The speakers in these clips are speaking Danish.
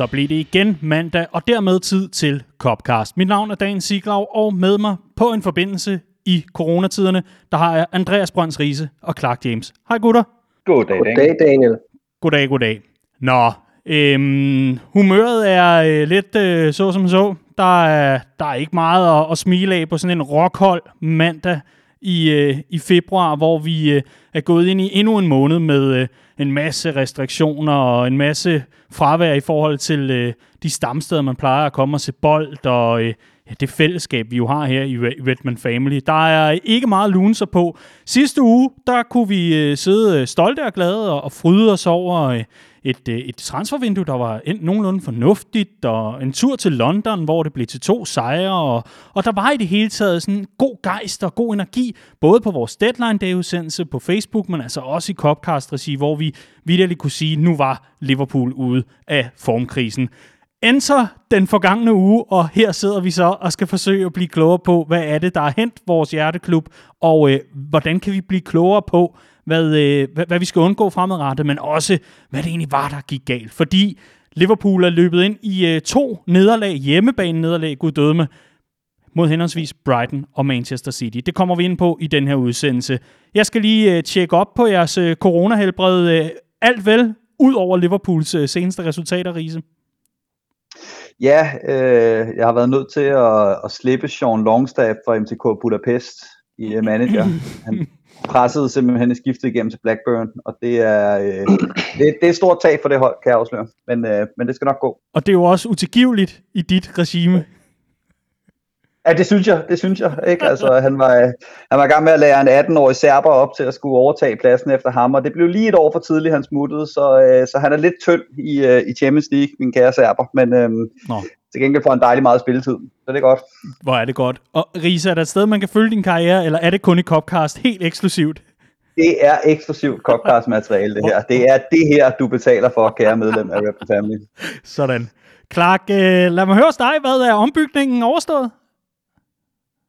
Så blev det igen mandag, og dermed tid til Copcast. Mit navn er Dan Siglaug, og med mig på en forbindelse i coronatiderne, der har jeg Andreas Brønds Riese og Clark James. Hej gutter. Goddag, Goddag, Daniel. Goddag, goddag. Nå, øhm, humøret er øh, lidt øh, så som så. Der er, der er ikke meget at, at smile af på sådan en rockhold mandag i, øh, i februar, hvor vi øh, er gået ind i endnu en måned med øh, en masse restriktioner og en masse fravær i forhold til øh, de stamsteder, man plejer at komme og se bold, og øh, ja, det fællesskab, vi jo har her i Redman Family. Der er ikke meget lunser på. Sidste uge, der kunne vi øh, sidde øh, stolte og glade og, og fryde os over øh, et, øh, et transfervindue, der var endt nogenlunde fornuftigt, og en tur til London, hvor det blev til to sejre, og, og der var i det hele taget sådan god gejst og god energi, både på vores deadline day udsendelse på Facebook, men altså også i Copcast-regi, hvor vi vidderligt kunne sige, at nu var Liverpool ude af formkrisen. Enter den forgangne uge, og her sidder vi så og skal forsøge at blive klogere på, hvad er det, der er hent vores hjerteklub, og øh, hvordan kan vi blive klogere på, hvad, øh, hvad, hvad vi skal undgå fremadrettet, men også, hvad det egentlig var, der gik galt. Fordi Liverpool er løbet ind i øh, to nederlag, hjemmebane nederlag, gud døde med, mod henholdsvis Brighton og Manchester City. Det kommer vi ind på i den her udsendelse. Jeg skal lige øh, tjekke op på jeres øh, coronahelbred. Øh, alt vel, ud over Liverpools øh, seneste resultater, Riese? Ja, øh, jeg har været nødt til at, at slippe Sean Longstaff fra MTK Budapest i uh, manager. Han pressede simpelthen skiftet igennem til Blackburn, og det er, øh, det, det er et stort tag for det hold, kan jeg afsløre. Men, øh, men det skal nok gå. Og det er jo også utilgiveligt i dit regime. Ja, det synes jeg, det synes jeg. Ikke? Altså, han, var, han var i gang med at lære en 18-årig serber op til at skulle overtage pladsen efter ham, og det blev lige et år for tidligt, han smuttede, så, øh, så han er lidt tynd i, øh, i Champions League, min kære serber, men øh, Nå. til gengæld får han dejlig meget spilletid, så det er godt. Hvor er det godt. Og Risa, er der et sted, man kan følge din karriere, eller er det kun i Copcast helt eksklusivt? Det er eksklusivt Copcast materiale, det her. Det er det her, du betaler for, kære medlem af Rap Family. Sådan. Clark, øh, lad mig høre dig. Hvad er ombygningen overstået?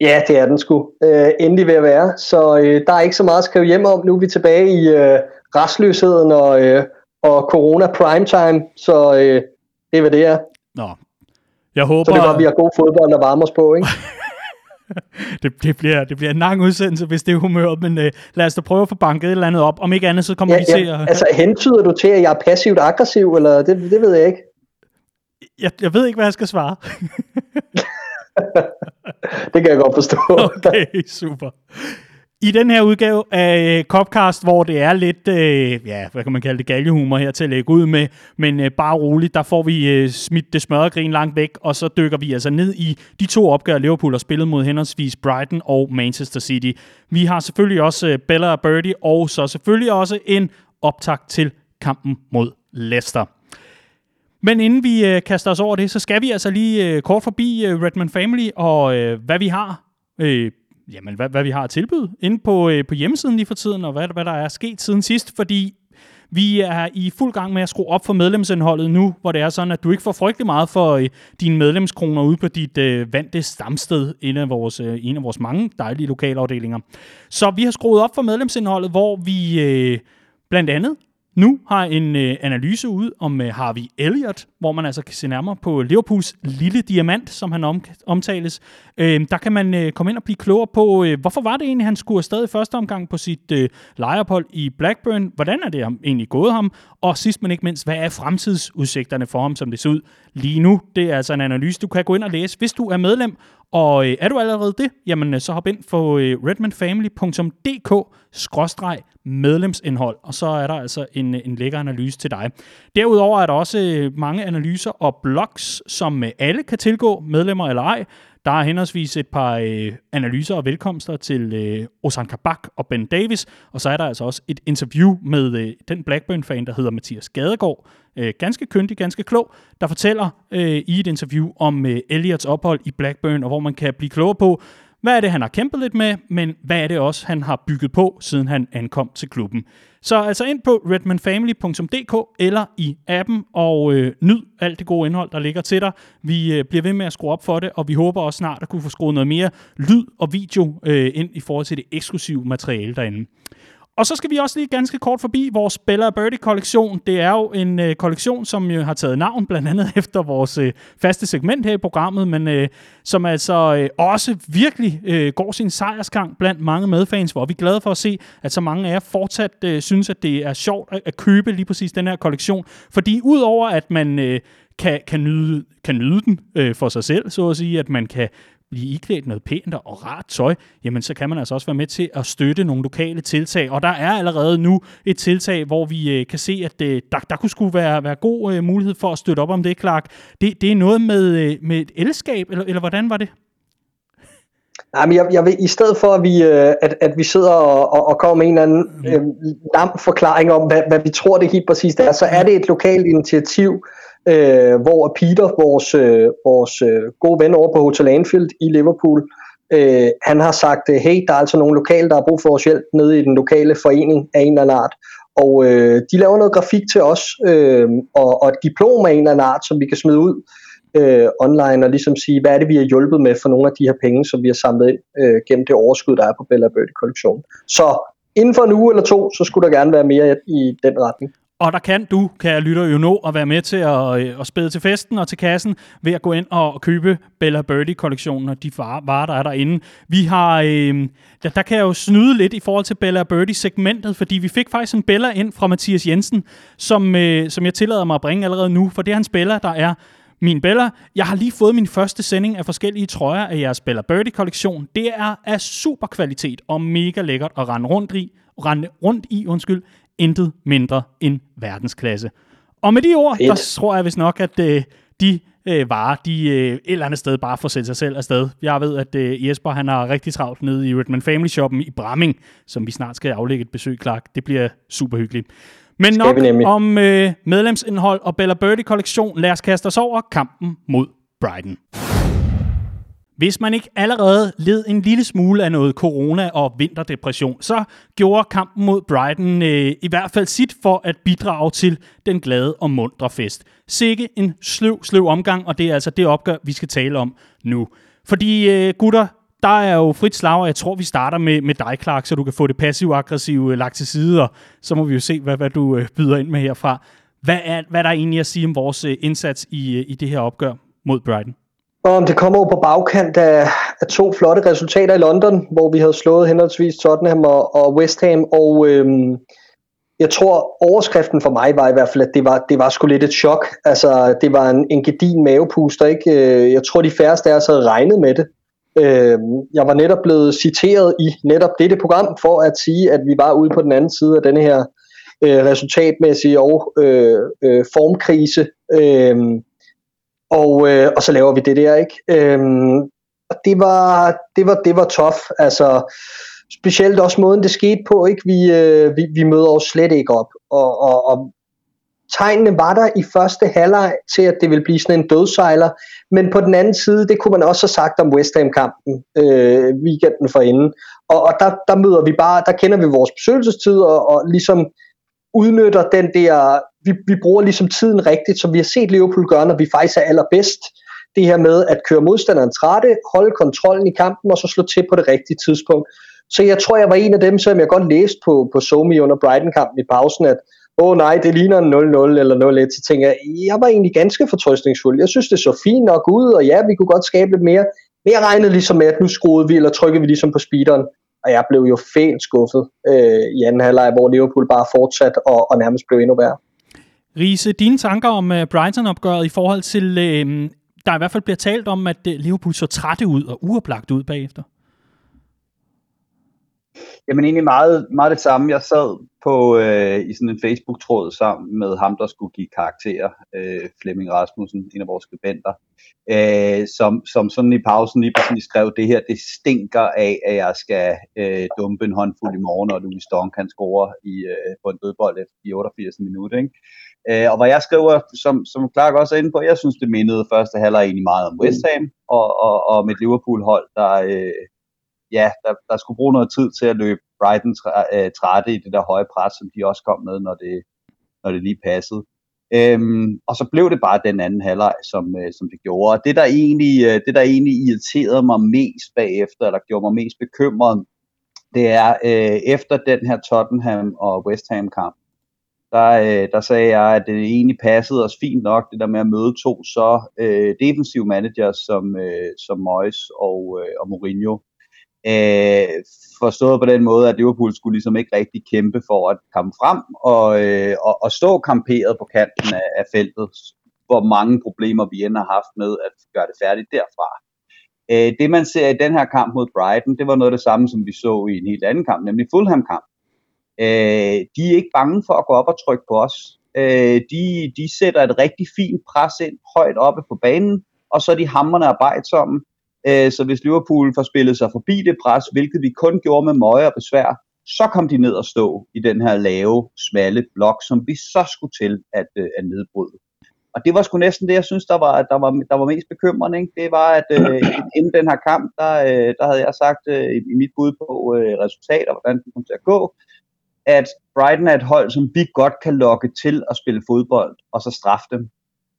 Ja, det er den sgu. Øh, endelig ved at være. Så øh, der er ikke så meget at skrive hjem om. Nu er vi tilbage i øh, restløsheden og, øh, og corona primetime. Så øh, det er, hvad det er. Nå. Jeg håber... Så det var, at vi har god fodbold at varme os på, ikke? det, det, bliver, det bliver en lang udsendelse, hvis det er humøret, men øh, lad os da prøve at få banket et eller andet op. Om ikke andet, så kommer ja, vi til at... Altså, hentyder du til, at jeg er passivt aggressiv, eller det, det ved jeg ikke? Jeg, jeg ved ikke, hvad jeg skal svare. det kan jeg godt forstå. okay, super. I den her udgave af øh, Copcast, hvor det er lidt, øh, ja, hvad kan man kalde det, galgehumor her til at lægge ud med, men øh, bare roligt, der får vi øh, smidt det smørregrin langt væk, og så dykker vi altså ned i de to opgør, Liverpool har spillet mod henholdsvis Brighton og Manchester City. Vi har selvfølgelig også øh, Bella og Birdie, og så selvfølgelig også en optakt til kampen mod Leicester. Men inden vi øh, kaster os over det, så skal vi altså lige øh, kort forbi øh, Redman Family og øh, hvad vi har øh, jamen, hvad, hvad vi har at tilbyde inde på, øh, på hjemmesiden lige for tiden, og hvad, hvad der er sket siden sidst, fordi vi er i fuld gang med at skrue op for medlemsindholdet nu, hvor det er sådan, at du ikke får frygtelig meget for øh, dine medlemskroner ude på dit øh, vante stamsted, en af, vores, øh, en af vores mange dejlige lokalafdelinger. Så vi har skruet op for medlemsindholdet, hvor vi øh, blandt andet nu har en øh, analyse ud om øh, Harvey Elliott, hvor man altså kan se nærmere på Liverpools lille diamant, som han om, omtales. Øh, der kan man øh, komme ind og blive klogere på, øh, hvorfor var det egentlig, han skulle afsted i første omgang på sit øh, lejeophold i Blackburn? Hvordan er det egentlig gået ham? Og sidst men ikke mindst, hvad er fremtidsudsigterne for ham, som det ser ud lige nu? Det er altså en analyse, du kan gå ind og læse, hvis du er medlem. Og øh, er du allerede det, jamen øh, så hop ind på øh, medlemsindhold, og så er der altså en, en lækker analyse til dig. Derudover er der også øh, mange analyser og blogs, som øh, alle kan tilgå, medlemmer eller ej. Der er henholdsvis et par øh, analyser og velkomster til øh, Osan Kabak og Ben Davis, og så er der altså også et interview med øh, den Blackburn-fan, der hedder Mathias Gadegaard, øh, ganske kyndig, ganske klog, der fortæller øh, i et interview om øh, Elliots ophold i Blackburn, og hvor man kan blive klogere på, hvad er det, han har kæmpet lidt med, men hvad er det også, han har bygget på, siden han ankom til klubben. Så altså ind på redmanfamily.dk eller i appen og øh, nyd alt det gode indhold, der ligger til dig. Vi øh, bliver ved med at skrue op for det, og vi håber også snart at kunne få skruet noget mere lyd og video øh, ind i forhold til det eksklusive materiale derinde og så skal vi også lige ganske kort forbi vores Bella Birdie-kollektion. Det er jo en øh, kollektion, som jo har taget navn blandt andet efter vores øh, faste segment her i programmet, men øh, som altså øh, også virkelig øh, går sin sejrsgang blandt mange medfans, hvor vi er glade for at se, at så mange af jer fortsat øh, synes, at det er sjovt at, at købe lige præcis den her kollektion. Fordi udover at man øh, kan, kan, nyde, kan nyde den øh, for sig selv, så at sige, at man kan blive iklædt noget pænt og rart tøj, jamen så kan man altså også være med til at støtte nogle lokale tiltag. Og der er allerede nu et tiltag, hvor vi øh, kan se, at øh, der, der kunne skulle være, være god øh, mulighed for at støtte op om det, Clark. Det, det er noget med, øh, med et elskab, eller, eller hvordan var det? Nej, men jeg, jeg vil, i stedet for, at vi, øh, at, at vi sidder og, og, og kommer med en eller anden øh, lam forklaring om, hvad, hvad vi tror det helt præcis er, så er det et lokalt initiativ, øh, hvor Peter, vores, øh, vores øh, gode ven over på Hotel Anfield i Liverpool, øh, han har sagt, øh, hey, der er altså nogle lokale, der har brug for vores hjælp nede i den lokale forening af en eller anden art. Og øh, de laver noget grafik til os, øh, og, og et diplom af en eller anden art, som vi kan smide ud øh, online, og ligesom sige, hvad er det, vi har hjulpet med for nogle af de her penge, som vi har samlet ind øh, gennem det overskud, der er på Bella Birdie kollektionen. Så inden for en uge eller to, så skulle der gerne være mere i den retning. Og der kan du, kan jeg lytte jo nå, at være med til at, øh, at spæde til festen og til kassen ved at gå ind og købe Bella Birdie-kollektionen og de varer, der er derinde. Vi har, øh, der, der kan jeg jo snyde lidt i forhold til Bella Birdie-segmentet, fordi vi fik faktisk en Bella ind fra Mathias Jensen, som, øh, som jeg tillader mig at bringe allerede nu, for det er hans Bella, der er min Bella, jeg har lige fået min første sending af forskellige trøjer af jeres Bella Birdie-kollektion. Det er af super kvalitet og mega lækkert at rende rundt i, rende rundt i undskyld, intet mindre end verdensklasse. Og med de ord, Fedt. der tror jeg vist nok, at øh, de øh, varer, de øh, et eller andet sted bare får sætte sig selv afsted. Jeg ved, at øh, Jesper han har rigtig travlt nede i Redman Family Shoppen i Bramming, som vi snart skal aflægge et besøg, Clark. Det bliver super hyggeligt. Men nok om øh, medlemsindhold og Bella Birdie-kollektion. Lad os kaste os over kampen mod Brighton. Hvis man ikke allerede led en lille smule af noget corona og vinterdepression, så gjorde kampen mod Brighton øh, i hvert fald sit for at bidrage til den glade og mundre fest. Sikke en sløv, sløv omgang, og det er altså det opgør, vi skal tale om nu. Fordi øh, gutter, der er jo frit slag, og jeg tror, vi starter med, med dig, Clark, så du kan få det passiv-aggressive øh, lagt til side, og så må vi jo se, hvad, hvad du øh, byder ind med herfra. Hvad er, hvad er der egentlig at sige om vores øh, indsats i, øh, i det her opgør mod Brighton? Og det kommer jo på bagkant af, af to flotte resultater i London, hvor vi havde slået henholdsvis Tottenham og, og West Ham, og øhm, jeg tror overskriften for mig var i hvert fald, at det var, det var sgu lidt et chok. Altså, det var en, en gedin mavepuster, ikke? Øh, jeg tror, de færreste af os havde regnet med det. Øhm, jeg var netop blevet citeret i netop dette program for at sige, at vi var ude på den anden side af denne her øh, resultatmæssige og øh, øh, formkrise. Øh, og, øh, og så laver vi det der, ikke? Øhm, og det var, det var, det var tough. Altså, specielt også måden, det skete på, ikke? Vi, øh, vi, vi møder os slet ikke op. Og, og, og tegnene var der i første halvleg til, at det ville blive sådan en dødsejler. Men på den anden side, det kunne man også have sagt om West Ham-kampen øh, weekenden forinden. Og, og der, der møder vi bare, der kender vi vores besøgelsestid og, og ligesom udnytter den der, vi, vi bruger ligesom tiden rigtigt, som vi har set Liverpool gøre, når vi faktisk er allerbedst. Det her med at køre modstanderen trætte, holde kontrollen i kampen og så slå til på det rigtige tidspunkt. Så jeg tror, jeg var en af dem, som jeg godt læste på, på Somi under Brighton-kampen i pausen, at åh oh, nej, det ligner en 0-0 eller 0-1, så tænker jeg, jeg var egentlig ganske fortrøstningsfuld. Jeg synes, det så fint nok ud, og ja, vi kunne godt skabe lidt mere. Men jeg regnede ligesom med, at nu skruede vi, eller trykkede vi ligesom på speederen. Og jeg blev jo fælt skuffet øh, i anden halvleg, hvor Liverpool bare fortsat og, og nærmest blev endnu værre. Riese, dine tanker om uh, Brighton-opgøret i forhold til, øh, der i hvert fald bliver talt om, at uh, Liverpool så trætte ud og uoplagt ud bagefter? Jamen egentlig meget, meget det samme. Jeg sad på øh, i sådan en Facebook-tråd sammen med ham, der skulle give karakterer, øh, Flemming Rasmussen, en af vores skribenter, øh, som, som sådan i pausen lige præcis skrev, det her, det stinker af, at jeg skal øh, dumpe en håndfuld i morgen, og Louis Stone kan score i, øh, på en dødbold i 88 minutter. Ikke? Øh, og hvad jeg skriver, som, som Clark også er inde på, jeg synes, det mindede første halvleg egentlig meget om West Ham, og, og, og med Liverpool-hold, der, øh, ja, der, der skulle bruge noget tid til at løbe Brighton øh, trætte i det der høje pres, som de også kom med, når det, når det lige passede. Øhm, og så blev det bare den anden halvleg, som, øh, som det gjorde. Og det der, egentlig, øh, det, der egentlig irriterede mig mest bagefter, eller gjorde mig mest bekymret, det er øh, efter den her Tottenham og West Ham kamp, der, øh, der sagde jeg, at det egentlig passede os fint nok, det der med at møde to så øh, defensive managers som, øh, som Moyes og, øh, og Mourinho. Øh, forstået på den måde, at Liverpool skulle ligesom ikke rigtig kæmpe for at komme frem og, øh, og, og stå kamperet på kanten af, af feltet, hvor mange problemer vi end har haft med at gøre det færdigt derfra. Øh, det man ser i den her kamp mod Brighton, det var noget af det samme, som vi så i en helt anden kamp, nemlig Fulham-kamp. Øh, de er ikke bange for at gå op og trykke på os. Øh, de, de sætter et rigtig fint pres ind højt oppe på banen, og så er de hammerne arbejdsomme. Øh, så hvis Liverpool får spillet sig forbi det pres, hvilket vi kun gjorde med møje og besvær, så kom de ned og stå i den her lave, smalle blok, som vi så skulle til at, øh, at nedbryde. Og det var sgu næsten det, jeg synes, der var, der var, der var mest bekymrende. Ikke? Det var, at øh, inden den her kamp, der, øh, der havde jeg sagt øh, i mit bud på øh, resultater, hvordan det kom til at gå, at Brighton er et hold, som vi godt kan lokke til at spille fodbold, og så straffe dem.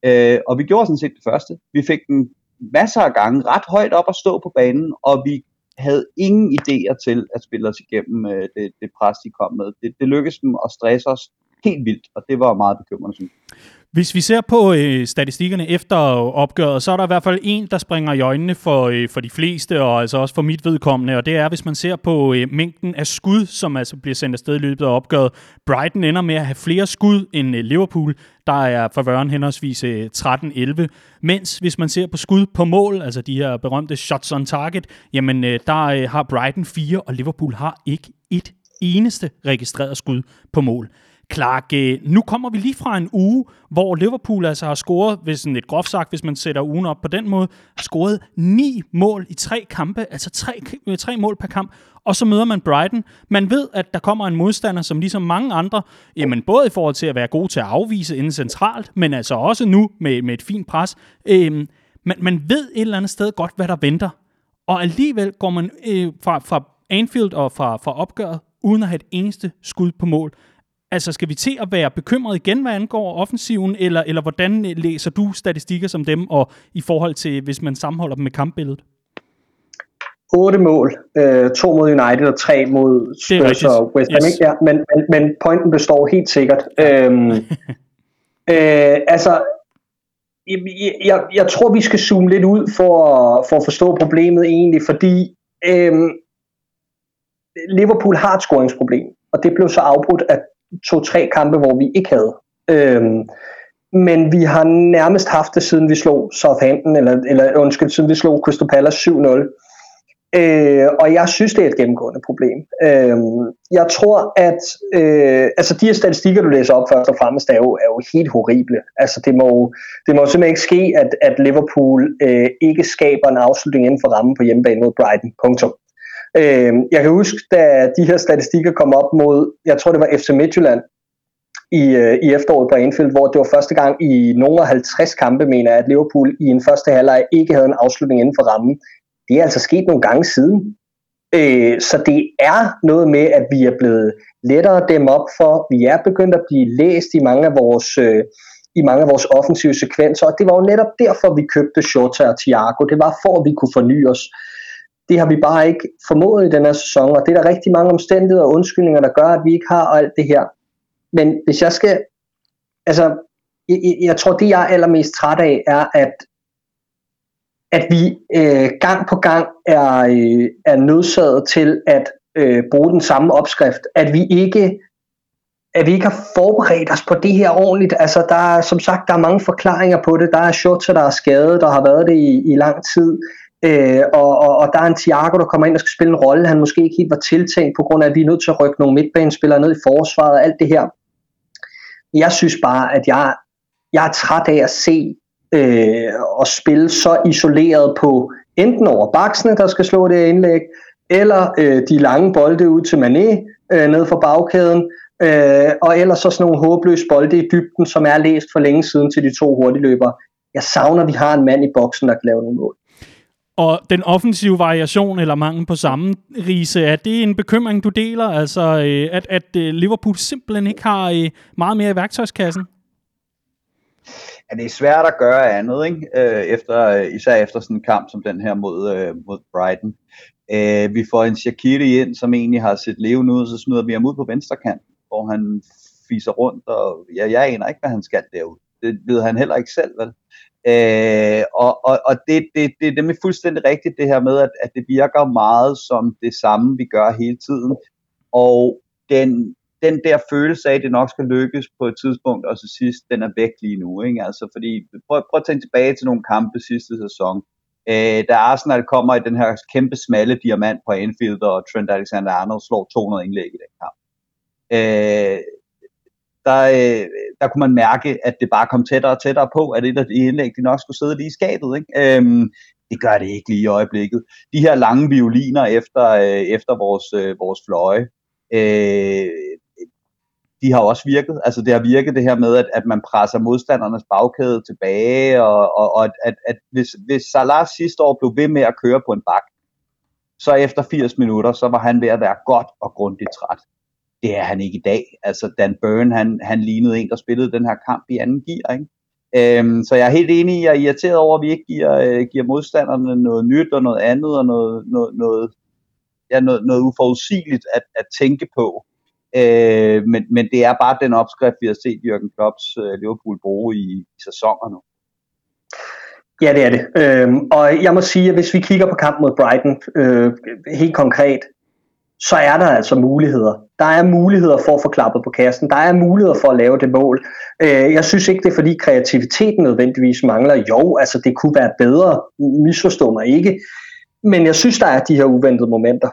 Øh, og vi gjorde sådan set det første. Vi fik den masser af gange ret højt op at stå på banen, og vi havde ingen idéer til at spille os igennem øh, det, det pres, de kom med. Det, det lykkedes dem at stresse os helt vildt, og det var meget bekymrende, synes jeg. Hvis vi ser på øh, statistikkerne efter opgøret, så er der i hvert fald en, der springer i øjnene for, øh, for de fleste, og altså også for mit vedkommende, og det er, hvis man ser på øh, mængden af skud, som altså bliver sendt afsted i løbet af opgøret. Brighton ender med at have flere skud end øh, Liverpool, der er favøren henholdsvis øh, 13-11, mens hvis man ser på skud på mål, altså de her berømte shots on target, jamen øh, der øh, har Brighton fire, og Liverpool har ikke et eneste registreret skud på mål. Clark, øh, nu kommer vi lige fra en uge, hvor Liverpool altså har scoret, hvis sådan lidt groft sagt, hvis man sætter ugen op på den måde, har scoret ni mål i tre kampe, altså tre, øh, tre mål per kamp, og så møder man Brighton. Man ved, at der kommer en modstander, som ligesom mange andre, jamen både i forhold til at være god til at afvise inden centralt, men altså også nu med, med et fint pres. Øhm, man, man ved et eller andet sted godt, hvad der venter. Og alligevel går man øh, fra, fra Anfield og fra, fra opgøret, uden at have et eneste skud på mål. Altså, skal vi til at være bekymret igen, hvad angår offensiven, eller, eller hvordan læser du statistikker som dem, og i forhold til, hvis man sammenholder dem med kampbilledet? 8 mål, øh, to mod United og tre mod Spurs og West Ham. Yes. Ja, men, men, men pointen består helt sikkert. Øhm, øh, altså, jeg, jeg, jeg tror, vi skal zoome lidt ud for, for at forstå problemet egentlig, fordi øhm, Liverpool har et scoringsproblem, og det blev så afbrudt af to-tre kampe, hvor vi ikke havde. Øhm, men vi har nærmest haft det, siden vi slog Southampton, eller, eller undskyld, siden vi slog Crystal Palace 7-0. Øh, og jeg synes, det er et gennemgående problem. Øh, jeg tror, at øh, altså de her statistikker, du læser op først og fremmest, er jo, er jo helt horrible. Altså det må, det må simpelthen ikke ske, at, at Liverpool øh, ikke skaber en afslutning inden for rammen på hjemmebane mod Brighton. Punktum. Øh, jeg kan huske, da de her statistikker kom op mod, jeg tror det var FC Midtjylland, i, øh, i efteråret på Anfield, hvor det var første gang i nogle 50 kampe, mener jeg, at Liverpool i en første halvleg ikke havde en afslutning inden for rammen. Det er altså sket nogle gange siden. Øh, så det er noget med, at vi er blevet lettere at dem op for. Vi er begyndt at blive læst i mange af vores, øh, i mange af vores offensive sekvenser, og det var jo netop derfor, vi købte Shota og Thiago. Det var for, at vi kunne forny os. Det har vi bare ikke formået i den her sæson, og det er der rigtig mange omstændigheder og undskyldninger, der gør, at vi ikke har alt det her. Men hvis jeg skal, altså, jeg, jeg tror, det jeg er allermest træt af, er, at at vi øh, gang på gang er, øh, er nødsaget til at øh, bruge den samme opskrift, at vi ikke at vi ikke har forberedt os på det her ordentligt. Altså, der er, som sagt, der er mange forklaringer på det. Der er shorts, der er skadet, der har været det i, i lang tid. Øh, og, og, og der er en Thiago, der kommer ind og skal spille en rolle, han måske ikke helt var tiltænkt, på grund af, at vi er nødt til at rykke nogle midtbanespillere ned i forsvaret og alt det her. Jeg synes bare, at jeg, jeg er træt af at se øh, og spille så isoleret på enten over baksene, der skal slå det indlæg, eller øh, de lange bolde ud til Mané øh, ned for bagkæden, øh, og ellers så sådan nogle håbløse bolde i dybden, som er læst for længe siden til de to hurtigløbere. Jeg savner, at vi har en mand i boksen, der kan lave nogle mål. Og den offensive variation, eller mangel på samme rise, er det en bekymring, du deler? Altså, øh, at, at øh, Liverpool simpelthen ikke har øh, meget mere i værktøjskassen? ja, det er svært at gøre andet, ikke? Øh, efter, øh, især efter sådan en kamp som den her mod, øh, mod Brighton. Øh, vi får en Shaqiri ind, som egentlig har set levende ud, så smider vi ham ud på venstre kant, hvor han fiser rundt, og ja, jeg aner ikke, hvad han skal derude. Det ved han heller ikke selv, vel? Øh, og og, og det, det, det er nemlig fuldstændig rigtigt det her med, at, at det virker meget som det samme, vi gør hele tiden. Og den, den der følelse af, at det nok skal lykkes på et tidspunkt, og så sidst, den er væk lige nu. Ikke? Altså, fordi, prøv, prøv at tænke tilbage til nogle kampe sidste sæson. Øh, da Arsenal kommer i den her kæmpe smalle diamant på Anfield, og Trent Alexander-Arnold slår 200 indlæg i den kamp. Øh, der, øh, der kunne man mærke, at det bare kom tættere og tættere på, at et af de indlæg, de nok skulle sidde lige i skabet. Ikke? Øhm, det gør det ikke lige i øjeblikket. De her lange violiner efter, øh, efter vores, øh, vores fløje, øh, de har også virket. Altså det har virket det her med, at, at man presser modstandernes bagkæde tilbage, og, og, og at, at hvis, hvis Salah sidste år blev ved med at køre på en bak, så efter 80 minutter, så var han ved at være godt og grundigt træt det er han ikke i dag. Altså Dan Burn, han, han lignede en, der spillede den her kamp i anden gear, ikke? Øhm, så jeg er helt enig, jeg er irriteret over, at vi ikke giver, øh, giver modstanderne noget nyt og noget andet, og noget, noget, noget, ja, noget, noget uforudsigeligt at, at tænke på. Øh, men, men det er bare den opskrift, vi har set Jørgen Klopps øh, Liverpool bruge i, i sæsoner nu. Ja, det er det. Øhm, og jeg må sige, at hvis vi kigger på kampen mod Brighton, øh, helt konkret, så er der altså muligheder. Der er muligheder for at få klappet på kassen. Der er muligheder for at lave det mål. Øh, jeg synes ikke, det er fordi kreativiteten nødvendigvis mangler. Jo, altså det kunne være bedre. Misforstå mig ikke. Men jeg synes, der er de her uventede momenter.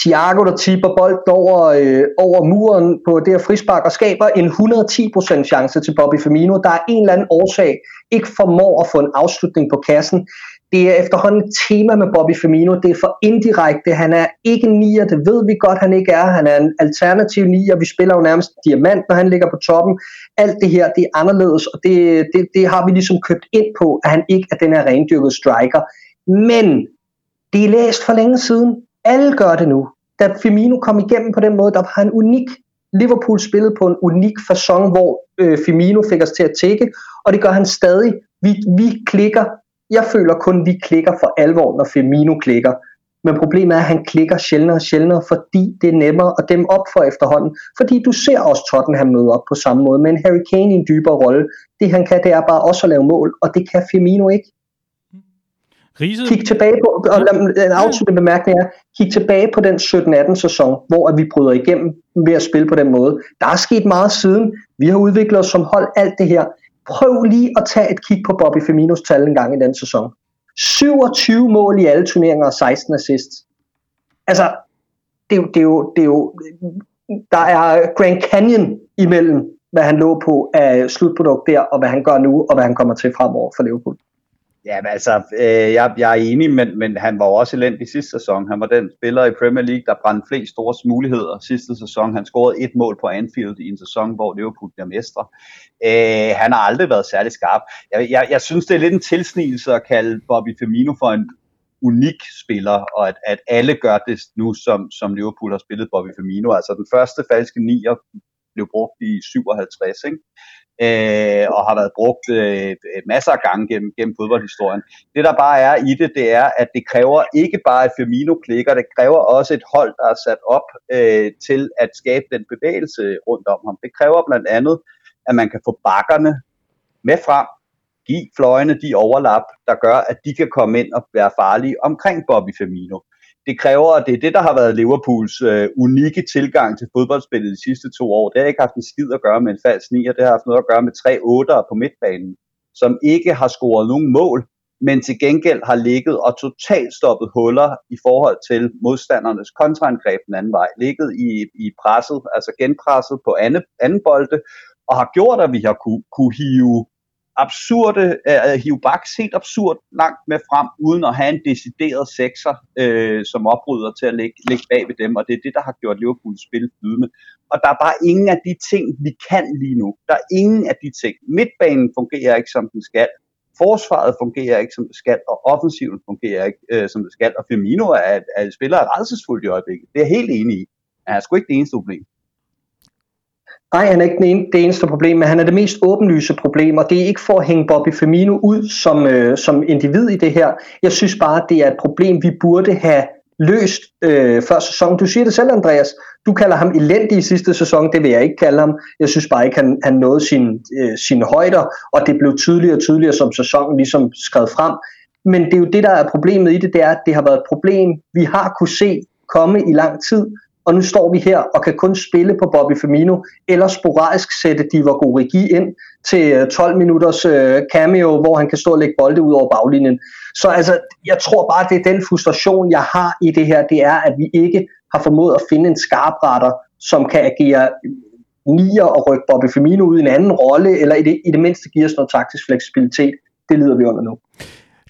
Thiago, der tipper bolden over, øh, over muren på det her frispark og skaber en 110% chance til Bobby Firmino, der er en eller anden årsag ikke formår at få en afslutning på kassen det er efterhånden et tema med Bobby Firmino. Det er for indirekte. Han er ikke nier, det ved vi godt, han ikke er. Han er en alternativ nier. Vi spiller jo nærmest diamant, når han ligger på toppen. Alt det her, det er anderledes, og det, det, det har vi ligesom købt ind på, at han ikke er den her rendyrkede striker. Men det er læst for længe siden. Alle gør det nu. Da Firmino kom igennem på den måde, der var han unik. Liverpool spillede på en unik façon, hvor øh, Firmino fik os til at tække, og det gør han stadig. Vi, vi klikker jeg føler kun, at vi klikker for alvor, når Firmino klikker. Men problemet er, at han klikker sjældnere og sjældnere, fordi det er nemmere at dem op for efterhånden. Fordi du ser også Tottenham møde op på samme måde, men Harry Kane i en dybere rolle. Det han kan, det er bare også at lave mål, og det kan Firmino ikke. Riese. Kig tilbage på, og en afsluttende bemærkning er, kig tilbage på den 17-18 sæson, hvor vi bryder igennem ved at spille på den måde. Der er sket meget siden. Vi har udviklet os som hold alt det her prøv lige at tage et kig på Bobby Firminos tal en gang i den sæson. 27 mål i alle turneringer og 16 assists. Altså, det, er det, er jo, det er jo, der er Grand Canyon imellem, hvad han lå på af slutprodukt der, og hvad han gør nu, og hvad han kommer til fremover for Liverpool. Ja, men altså, øh, jeg, jeg er enig, men, men han var jo også elendig sidste sæson. Han var den spiller i Premier League, der brændte flest store muligheder sidste sæson. Han scorede et mål på Anfield i en sæson, hvor Liverpool bliver mestre. Øh, han har aldrig været særlig skarp. Jeg, jeg, jeg synes, det er lidt en tilsnigelse at kalde Bobby Firmino for en unik spiller, og at, at alle gør det nu, som, som Liverpool har spillet Bobby Firmino. Altså den første falske nier blev brugt i 57, ikke? Øh, og har været brugt øh, øh, masser af gange gennem, gennem fodboldhistorien. Det der bare er i det, det er, at det kræver ikke bare et Firmino klikker, det kræver også et hold, der er sat op øh, til at skabe den bevægelse rundt om ham. Det kræver blandt andet, at man kan få bakkerne med frem, give fløjene de overlap, der gør, at de kan komme ind og være farlige omkring Bobby Firmino det kræver, at det er det, der har været Liverpools øh, unikke tilgang til fodboldspillet de sidste to år. Det har ikke haft en skid at gøre med en falsk nier, det har haft noget at gøre med tre otter på midtbanen, som ikke har scoret nogen mål, men til gengæld har ligget og totalt stoppet huller i forhold til modstandernes kontraangreb den anden vej. Ligget i, i presset, altså genpresset på anden, anden bolde, og har gjort, at vi har kunne, kunne hive absurde, at hive baks helt absurd langt med frem, uden at have en decideret sekser øh, som opbryder til at ligge, ligge bag ved dem, og det er det, der har gjort Liverpools spil flydende. Og der er bare ingen af de ting, vi kan lige nu. Der er ingen af de ting. Midtbanen fungerer ikke, som den skal. Forsvaret fungerer ikke, som det skal, og offensiven fungerer ikke, øh, som det skal. Og Firmino er, er spiller redselsfuldt i øjeblikket. Det er jeg helt enig i. Han er sgu ikke det eneste problem. Nej, han er ikke den ene, det eneste problem, men han er det mest åbenlyse problem, og det er ikke for at hænge Bobby Firmino ud som, øh, som individ i det her. Jeg synes bare, det er et problem, vi burde have løst øh, før sæsonen. Du siger det selv, Andreas. Du kalder ham elendig i sidste sæson. Det vil jeg ikke kalde ham. Jeg synes bare ikke, han, han nåede øh, sine, øh, sin højder, og det blev tydeligere og tydeligere, som sæsonen ligesom skred frem. Men det er jo det, der er problemet i det, det er, at det har været et problem, vi har kunne se komme i lang tid, og nu står vi her og kan kun spille på Bobby Firmino, eller sporadisk sætte Divock Origi ind til øh, 12 minutters øh, cameo, hvor han kan stå og lægge bolde ud over baglinjen. Så altså, jeg tror bare, det er den frustration, jeg har i det her, det er, at vi ikke har formået at finde en skarpretter, som kan agere øh, nier og rykke Bobby Firmino ud i en anden rolle, eller i det, i det mindste give os noget taktisk fleksibilitet. Det lider vi under nu.